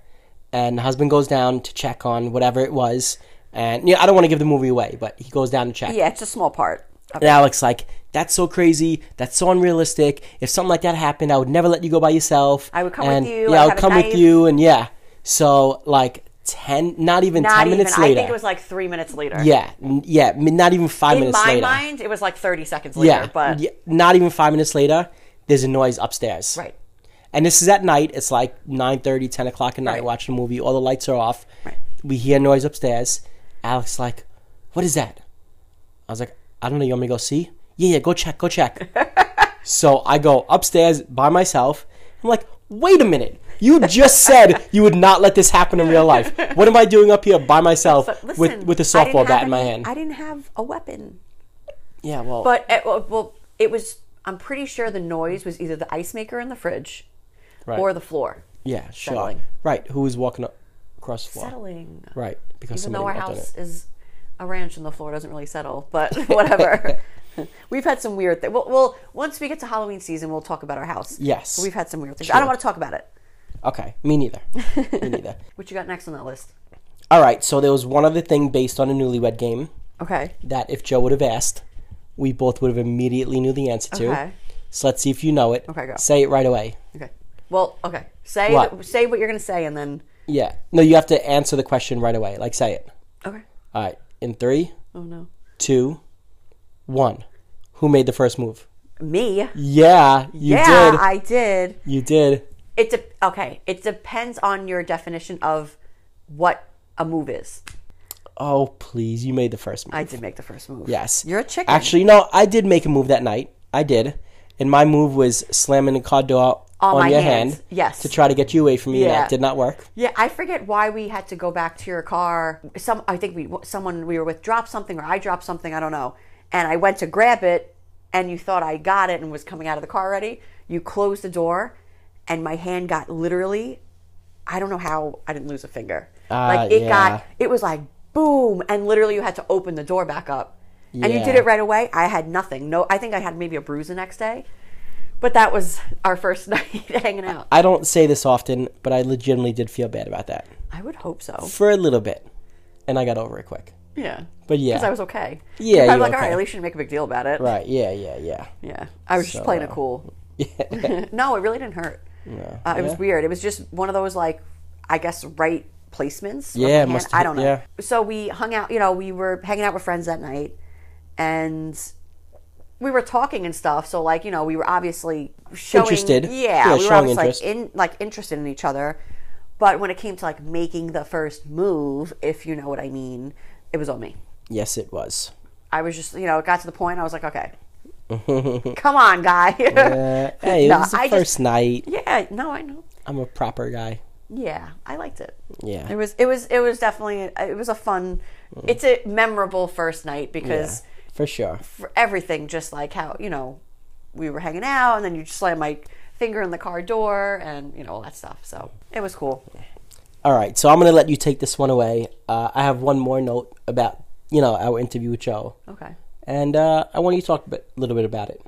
And the husband goes down to check on whatever it was, and yeah, I don't want to give the movie away, but he goes down to check. Yeah, it's a small part. And Alex like, that's so crazy. That's so unrealistic. If something like that happened, I would never let you go by yourself. I would come with you, Yeah, I would come with you, and yeah. So like ten, not even Not ten even. minutes later. I think it was like three minutes later. yeah, yeah, not even five In minutes later. In my mind, it was like 30 seconds later. yeah, But yeah, not even five minutes later. There's a noise upstairs. right. And this is at night. It's like 9.30, 10 o'clock at night. Right. Watching a movie. All the lights are off. Right. We hear noise upstairs. Alex like, what is that? I was like, I don't know. You want me to go see? Yeah, yeah. Go check. Go check. so I go upstairs by myself. I'm like, wait a minute. You just said you would not let this happen in real life. What am I doing up here by myself But listen, with with a softball bat have in my hand? I didn't have a weapon. yeah, well, But it, well, well, it was. I'm pretty sure the noise was either the ice maker in the fridge right. or the floor yeah, sure. settling. Right. Who is walking up across the floor? settling. Right. Because Even though our house is a ranch and the floor doesn't really settle, but whatever. We've had some weird things. Well, well, once we get to Halloween season, we'll talk about our house. Yes. We've had some weird things. I don't want to talk about it. Okay, me neither. me neither. What you got next on that list? All right, so there was one other thing based on a newlywed game Okay. that if Joe would have asked, we both would have immediately knew the answer to. Okay. So let's see if you know it. Okay, go. Say it right away. Well, okay. Say What? say what you're going to say and then. Yeah. No, you have to answer the question right away. Like, say it. Okay. All right. In three, Oh, no. two, one. Who made the first move? Me? Yeah, you yeah, did. I did. you did. It de- okay. It depends on your definition of what a move is. Oh, please. You made the first move. I did make the first move. Yes. You're a chicken. Actually, no, I did make a move that night. I did. And my move was slamming the car door On on, my your hands. hand. Yes. To try to get you away from me. Yeah. that did not work. Yeah, I forget why we had to go back to your car. Some, I think we, someone we were with dropped something, or I dropped something. I don't know. And I went to grab it, and you thought I got it and was coming out of the car already. You closed the door, and my hand got literally. I don't know how I didn't lose a finger. Ah, like it yeah. got, it was like boom, and literally you had to open the door back up, yeah. and you did it right away. I had nothing. No, I think I had maybe a bruise the next day, but that was our first night hanging out. I don't say this often, but I legitimately did feel bad about that I would hope so. for a little bit, and I got over it quick. Yeah. But yeah, because I was okay. Yeah, you like, all right, okay. at least you didn't make a big deal about it. right. Yeah, yeah, yeah. Yeah, I was just playing it uh, cool. Yeah. No, it really didn't hurt. Uh, it was weird. It was just one of those like, I guess, right placements. of Yeah, my it hand. must I don't know. yeah. So we hung out. You know, we were hanging out with friends that night, and we were talking and stuff. So like, you know, we were obviously showing. Interested. Yeah, Yeah, we were obviously interest. like in like interested in each other. But when it came to like making the first move, if you know what I mean, it was on me. yes, it was. I was just, you know, it got to the point. I was like, okay, come on, guy. Uh, hey, it No, was the I first just- night. yeah, no, I know. I'm a proper guy. Yeah, I liked it. Yeah. It was, it was, it was definitely, it was a fun. It's a memorable first night because Yeah, for sure. for everything, just like how you know, we were hanging out, and then you just slam my finger in the car door, and you know all that stuff. So it was cool. All right, so I'm gonna let you take this one away. Uh, I have one more note about you know, our interview with Joe. Okay. And uh, I want you to talk a bit, little bit about it.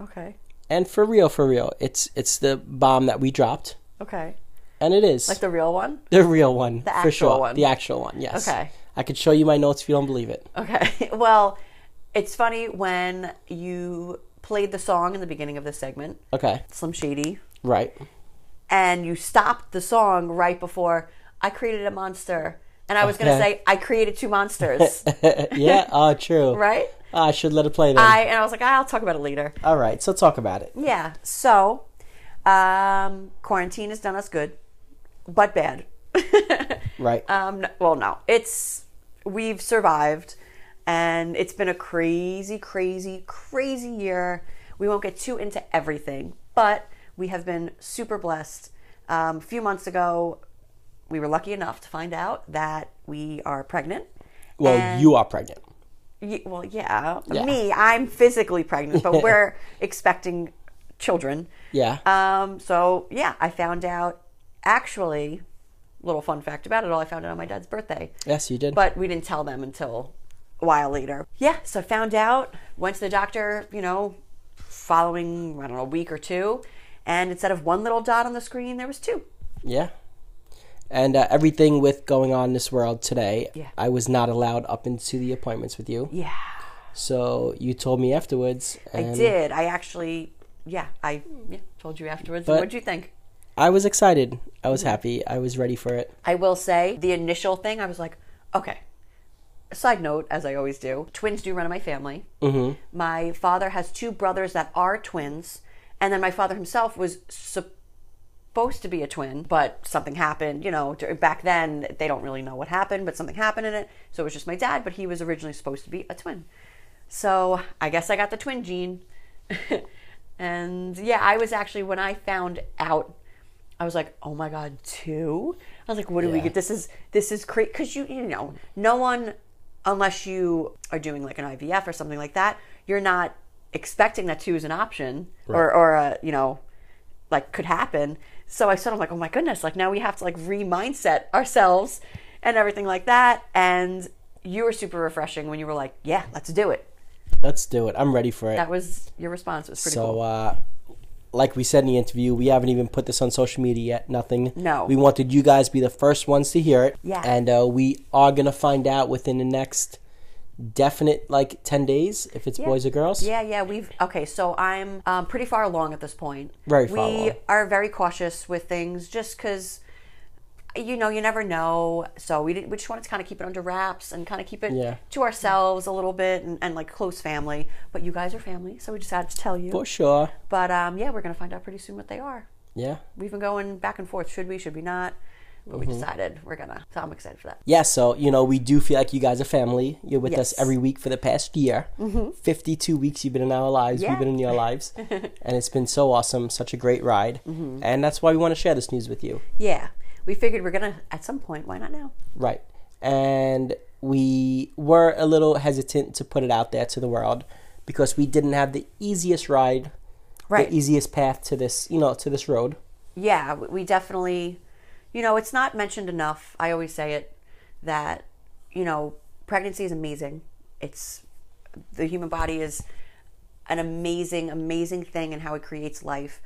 Okay. And for real, for real, it's it's the bomb that we dropped, Okay. and it is Like the real one? the real one The for actual sure. one. The actual one, yes. Okay. I could show you my notes if you don't believe it. Okay. Well, it's funny when you played the song in the beginning of this segment, Okay, Slim Shady, right. and you stopped the song right before I created a monster. And I was going to say, I created two monsters, yeah, oh, true. right? I should let it play then. I and I was like, I'll talk about it later. All right, so talk about it. Yeah. So, um, quarantine has done us good, but bad. Right. Um, well, no, it's we've survived, and it's been a crazy, crazy, crazy year. We won't get too into everything, but we have been super blessed. Um, a few months ago, we were lucky enough to find out that we are pregnant. well, and- you are pregnant. Well, yeah. Yeah. Me, I'm physically pregnant, but we're expecting children. Yeah. Um, so yeah, I found out actually little fun fact about it all, I found out on my dad's birthday. yes, you did. But we didn't tell them until a while later. Yeah, so I found out, went to the doctor, you know, following, I don't know, a week or two, and instead of one little dot on the screen, there was two. Yeah. And uh, everything with going on in this world today, Yeah. I was not allowed up into the appointments with you. Yeah. So you told me afterwards. I did. I actually yeah, I yeah, told you afterwards. But- What'd you think? I was excited. I was happy. I was ready for it. I will say the initial thing, I was like, okay. Side note, as I always do, twins do run in my family. Mm-hmm. My father has two brothers that are twins, and then my father himself was supposed to be a twin, but something happened. You know, back then they don't really know what happened, but something happened in it. So it was just my dad, but he was originally supposed to be a twin. So I guess I got the twin gene. and yeah, I was actually when I found out I was like, "Oh my god, two? I was like, "What do we get? This is this is crazy." because you you know no one unless you are doing like an IVF or something like that, you're not expecting that two is an option or or a you know like could happen. So I sort of like, oh my goodness, like now we have to like re-mindset ourselves and everything like that. And you were super refreshing when you were like, yeah, let's do it. Let's do it. I'm ready for it. That was your response. It was pretty so, cool. uh, like we said in the interview, we haven't even put this on social media yet. Nothing. No. We wanted you guys to be the first ones to hear it. Yeah. And uh, we are gonna find out within the next definite like ten days if it's boys or girls. Yeah, yeah, we've okay. So I'm um, pretty far along at this point. Very far We along. are very cautious with things, just because you know you never know. So we didn't. We just wanted to kind of keep it under wraps and kind of keep it Yeah. to ourselves a little bit and, and like close family. But you guys are family, so we decided to tell you. For sure. But um, yeah, we're gonna find out pretty soon what they are. Yeah. We've been going back and forth. Should we? Should we not? But Mm-hmm. we decided we're gonna. So I'm excited for that. Yeah, so you know we do feel like you guys are family. You're with us every week for the past year. Mm-hmm. Fifty-two weeks you've been in our lives. Yeah. We've been in your lives, and it's been so awesome, such a great ride. Mm-hmm. And that's why we want to share this news with you. Yeah, we figured we're gonna at some point. Why not now? Right. And we were a little hesitant to put it out there to the world because we didn't have the easiest ride, Right. the easiest path to this, you know, to this road. yeah, we- definitely, you know, it's not mentioned enough. I always say it that, you know, pregnancy is amazing. It's the human body is an amazing, amazing thing and how it creates life.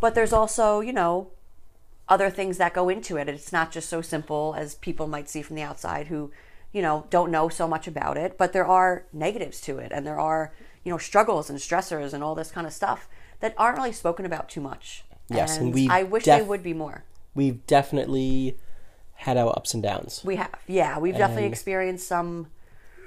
But there's also, you know, other things that go into it. It's not just so simple as people might see from the outside who, you know, don't know so much about it. But there are negatives to it, and there are, you know, struggles and stressors and all this kind of stuff that aren't really spoken about too much. Yes, and we've I wish def- they would be more. We've definitely had our ups and downs. We have, yeah, we've definitely experienced some.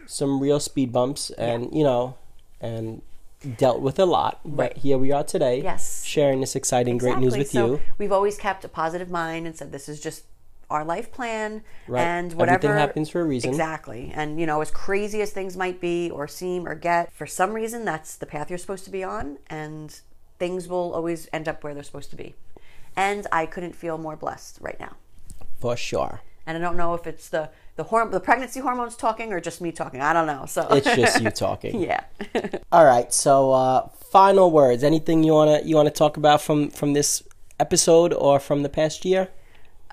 some real speed bumps and you know and dealt with a lot but Right. here we are today Yes. sharing this exciting great news with so you We've always kept a positive mind and said this is just our life plan Right. and whatever Everything happens for a reason. Exactly. And you know, as crazy as things might be or seem or get, for some reason that's the path you're supposed to be on and things will always end up where they're supposed to be. And I couldn't feel more blessed right now. for sure And I don't know if it's the the horm- the pregnancy hormones talking or just me talking. I don't know. So it's just you talking yeah. all right so uh final words anything you want to you want to talk about from from this episode or from the past year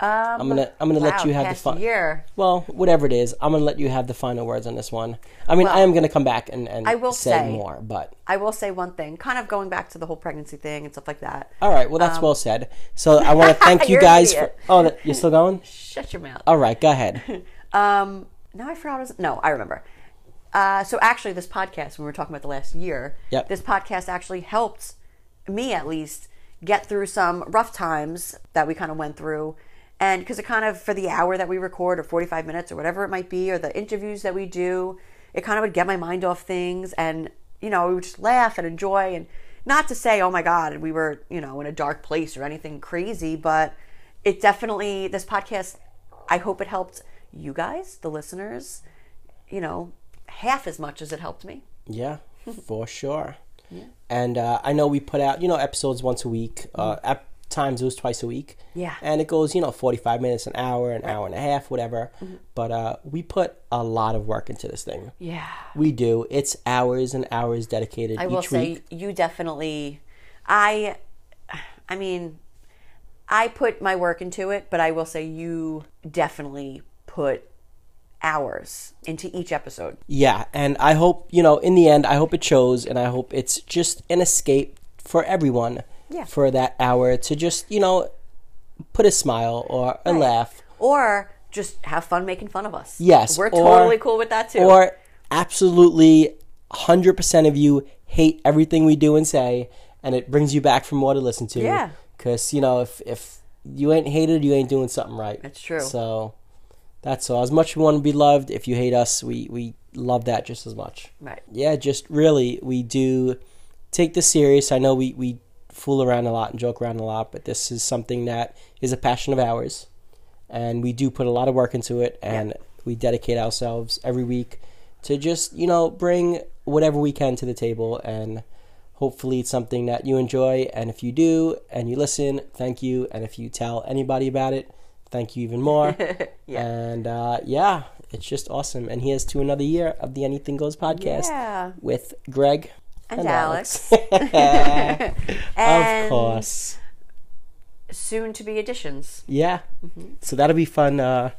I'm gonna I'm gonna let you have the fun. year. Well, whatever it is, I'm gonna let you have the final words on this one. I mean, Well, I am gonna come back and, and I will say, say- more, but I will say one thing, kind of going back to the whole pregnancy thing and stuff like that. all right. Well, that's well said. So I want to thank you Um, guys for. Oh, you're still going? Shut your mouth. All right, go ahead. Um, now I forgot. Was, no, I remember. Uh, so actually, this podcast, when we were talking about the last year, Yep. this podcast actually helped me at least get through some rough times that we kind of went through. And because it kind of, for the hour that we record, or 45 minutes, or whatever it might be, or the interviews that we do, it kind of would get my mind off things. And, you know, we would just laugh and enjoy. And not to say, oh my God, we were, you know, in a dark place or anything crazy, but it definitely, this podcast, I hope it helped you guys, the listeners, you know, half as much as it helped me. Yeah, for sure. Yeah. And uh, I know we put out, you know, episodes once a week. Uh, at times it was twice a week. Mm-hmm. Yeah. And it goes, you know, 45 minutes, an hour, an hour and a half, whatever. Mm-hmm. But uh, we put a lot of work into this thing. Yeah. We do. It's hours and hours dedicated I each will say week. you definitely I I mean I put my work into it, but I will say you definitely put hours into each episode. Yeah, and I hope, you know, in the end, I hope it shows and I hope it's just an escape for everyone Yeah. for that hour to just, you know, put a smile or a Right. laugh Or just have fun making fun of us. Yes, We're or- totally cool with that too. or absolutely 100% of you hate everything we do and say and it brings you back for more to listen to Yeah. because you know if if you ain't hated you ain't doing something right That's true. so that's all. As much as we want to be loved if you hate us we we love that just as much. Right. yeah just really we do take this serious. I know we we fool around a lot and joke around a lot but this is something that is a passion of ours and we do put a lot of work into it and we dedicate ourselves every week to just you know bring whatever we can to the table and hopefully it's something that you enjoy and if you do and you listen thank you and if you tell anybody about it thank you even more and uh, yeah it's just awesome and here's to another year of the anything goes podcast Yeah. with greg And, Alex. of and course soon to be additions. yeah so that'll be fun uh,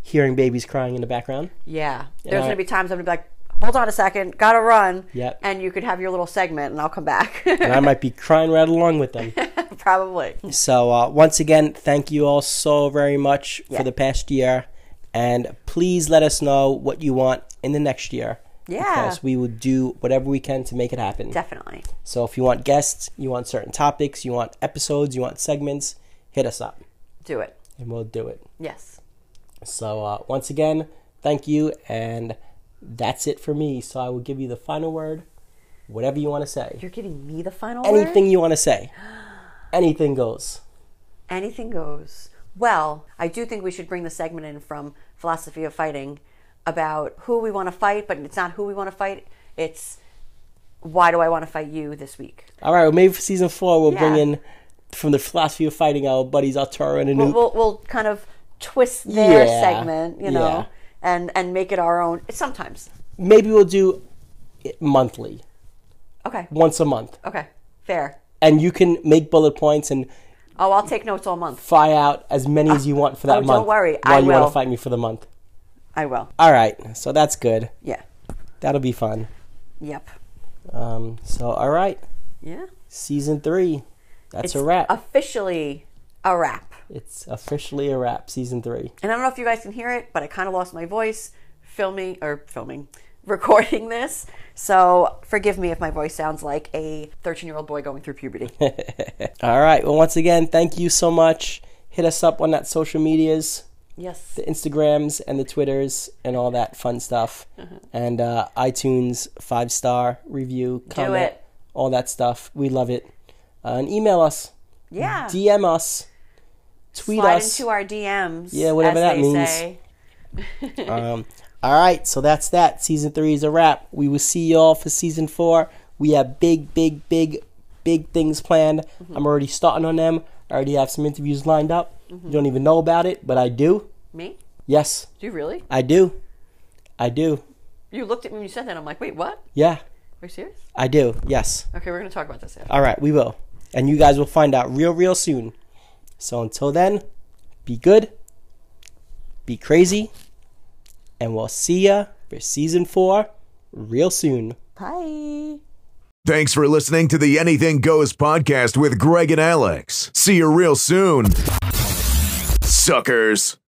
hearing babies crying in the background Yeah. There's going to be times I'm going to be like, hold on a second, got to run. Yep. And you could have your little segment and I'll come back. and i might be crying right along with them Probably. So uh, once again, thank you all so very much Yeah. for the past year, and please let us know what you want in the next year. Yeah. Because we will do whatever we can to make it happen. Definitely. So if you want guests, you want certain topics, you want episodes, you want segments, hit us up, Do it. and we'll do it. Yes. So uh, once again, thank you, and that's it for me. So I will give you the final word, whatever you want to say, You're giving me the final anything word? you want to say, anything goes. Anything goes. Well, I do think we should bring the segment in from Philosophy of Fighting about who we want to fight, but it's not who we want to fight. It's why do I want to fight you this week? All right, well, maybe for season four we'll bring in from the philosophy of fighting our buddies Arturo and We'll, we'll, we'll kind of twist their Yeah. segment, you know, Yeah. And, and make it our own. Sometimes. maybe we'll do it monthly, Okay. once a month, Okay. Fair. and you can make bullet points and Oh, I'll take notes all month. fire out as many as you want for that oh, don't month. worry, while I you want will. to fight me for the month. I will. All right, so that's good. Yeah. That'll be fun. Yep. Um, so all right, Yeah. season three. That's It's a wrap. officially a wrap. It's officially a wrap. Season three. And I don't know if you guys can hear it, but I kind of lost my voice filming or filming, recording this. So forgive me if my voice sounds like a 13 year old boy going through puberty. All right. Well, once again, thank you so much. Hit us up on that social medias. yes. the Instagrams and the Twitters and all that fun stuff. And uh, iTunes five star review, comment, it. all that stuff. We love it. Uh, and email us, Yeah. DM us, tweet Slide us. into our DMs. Yeah, whatever that means. Say. um, all right, so that's that. Season three is a wrap. We will see y'all for season four. We have big, big, big, big things planned. Mm-hmm. I'm already starting on them. I already have some interviews lined up. Mm-hmm. You don't even know about it, but I do. Me? Yes, Do you really? I do. I do. You looked at me when you said that. I'm like, wait, what? Yeah. Are you serious? I do. Yes. Okay, we're going to talk about this after. All right, we will. And you guys will find out real, real soon. So until then, be good, be crazy, and we'll see ya for season four real soon. Bye. Thanks for listening to the Anything Goes podcast with Greg and Alex. See you real soon. Suckers.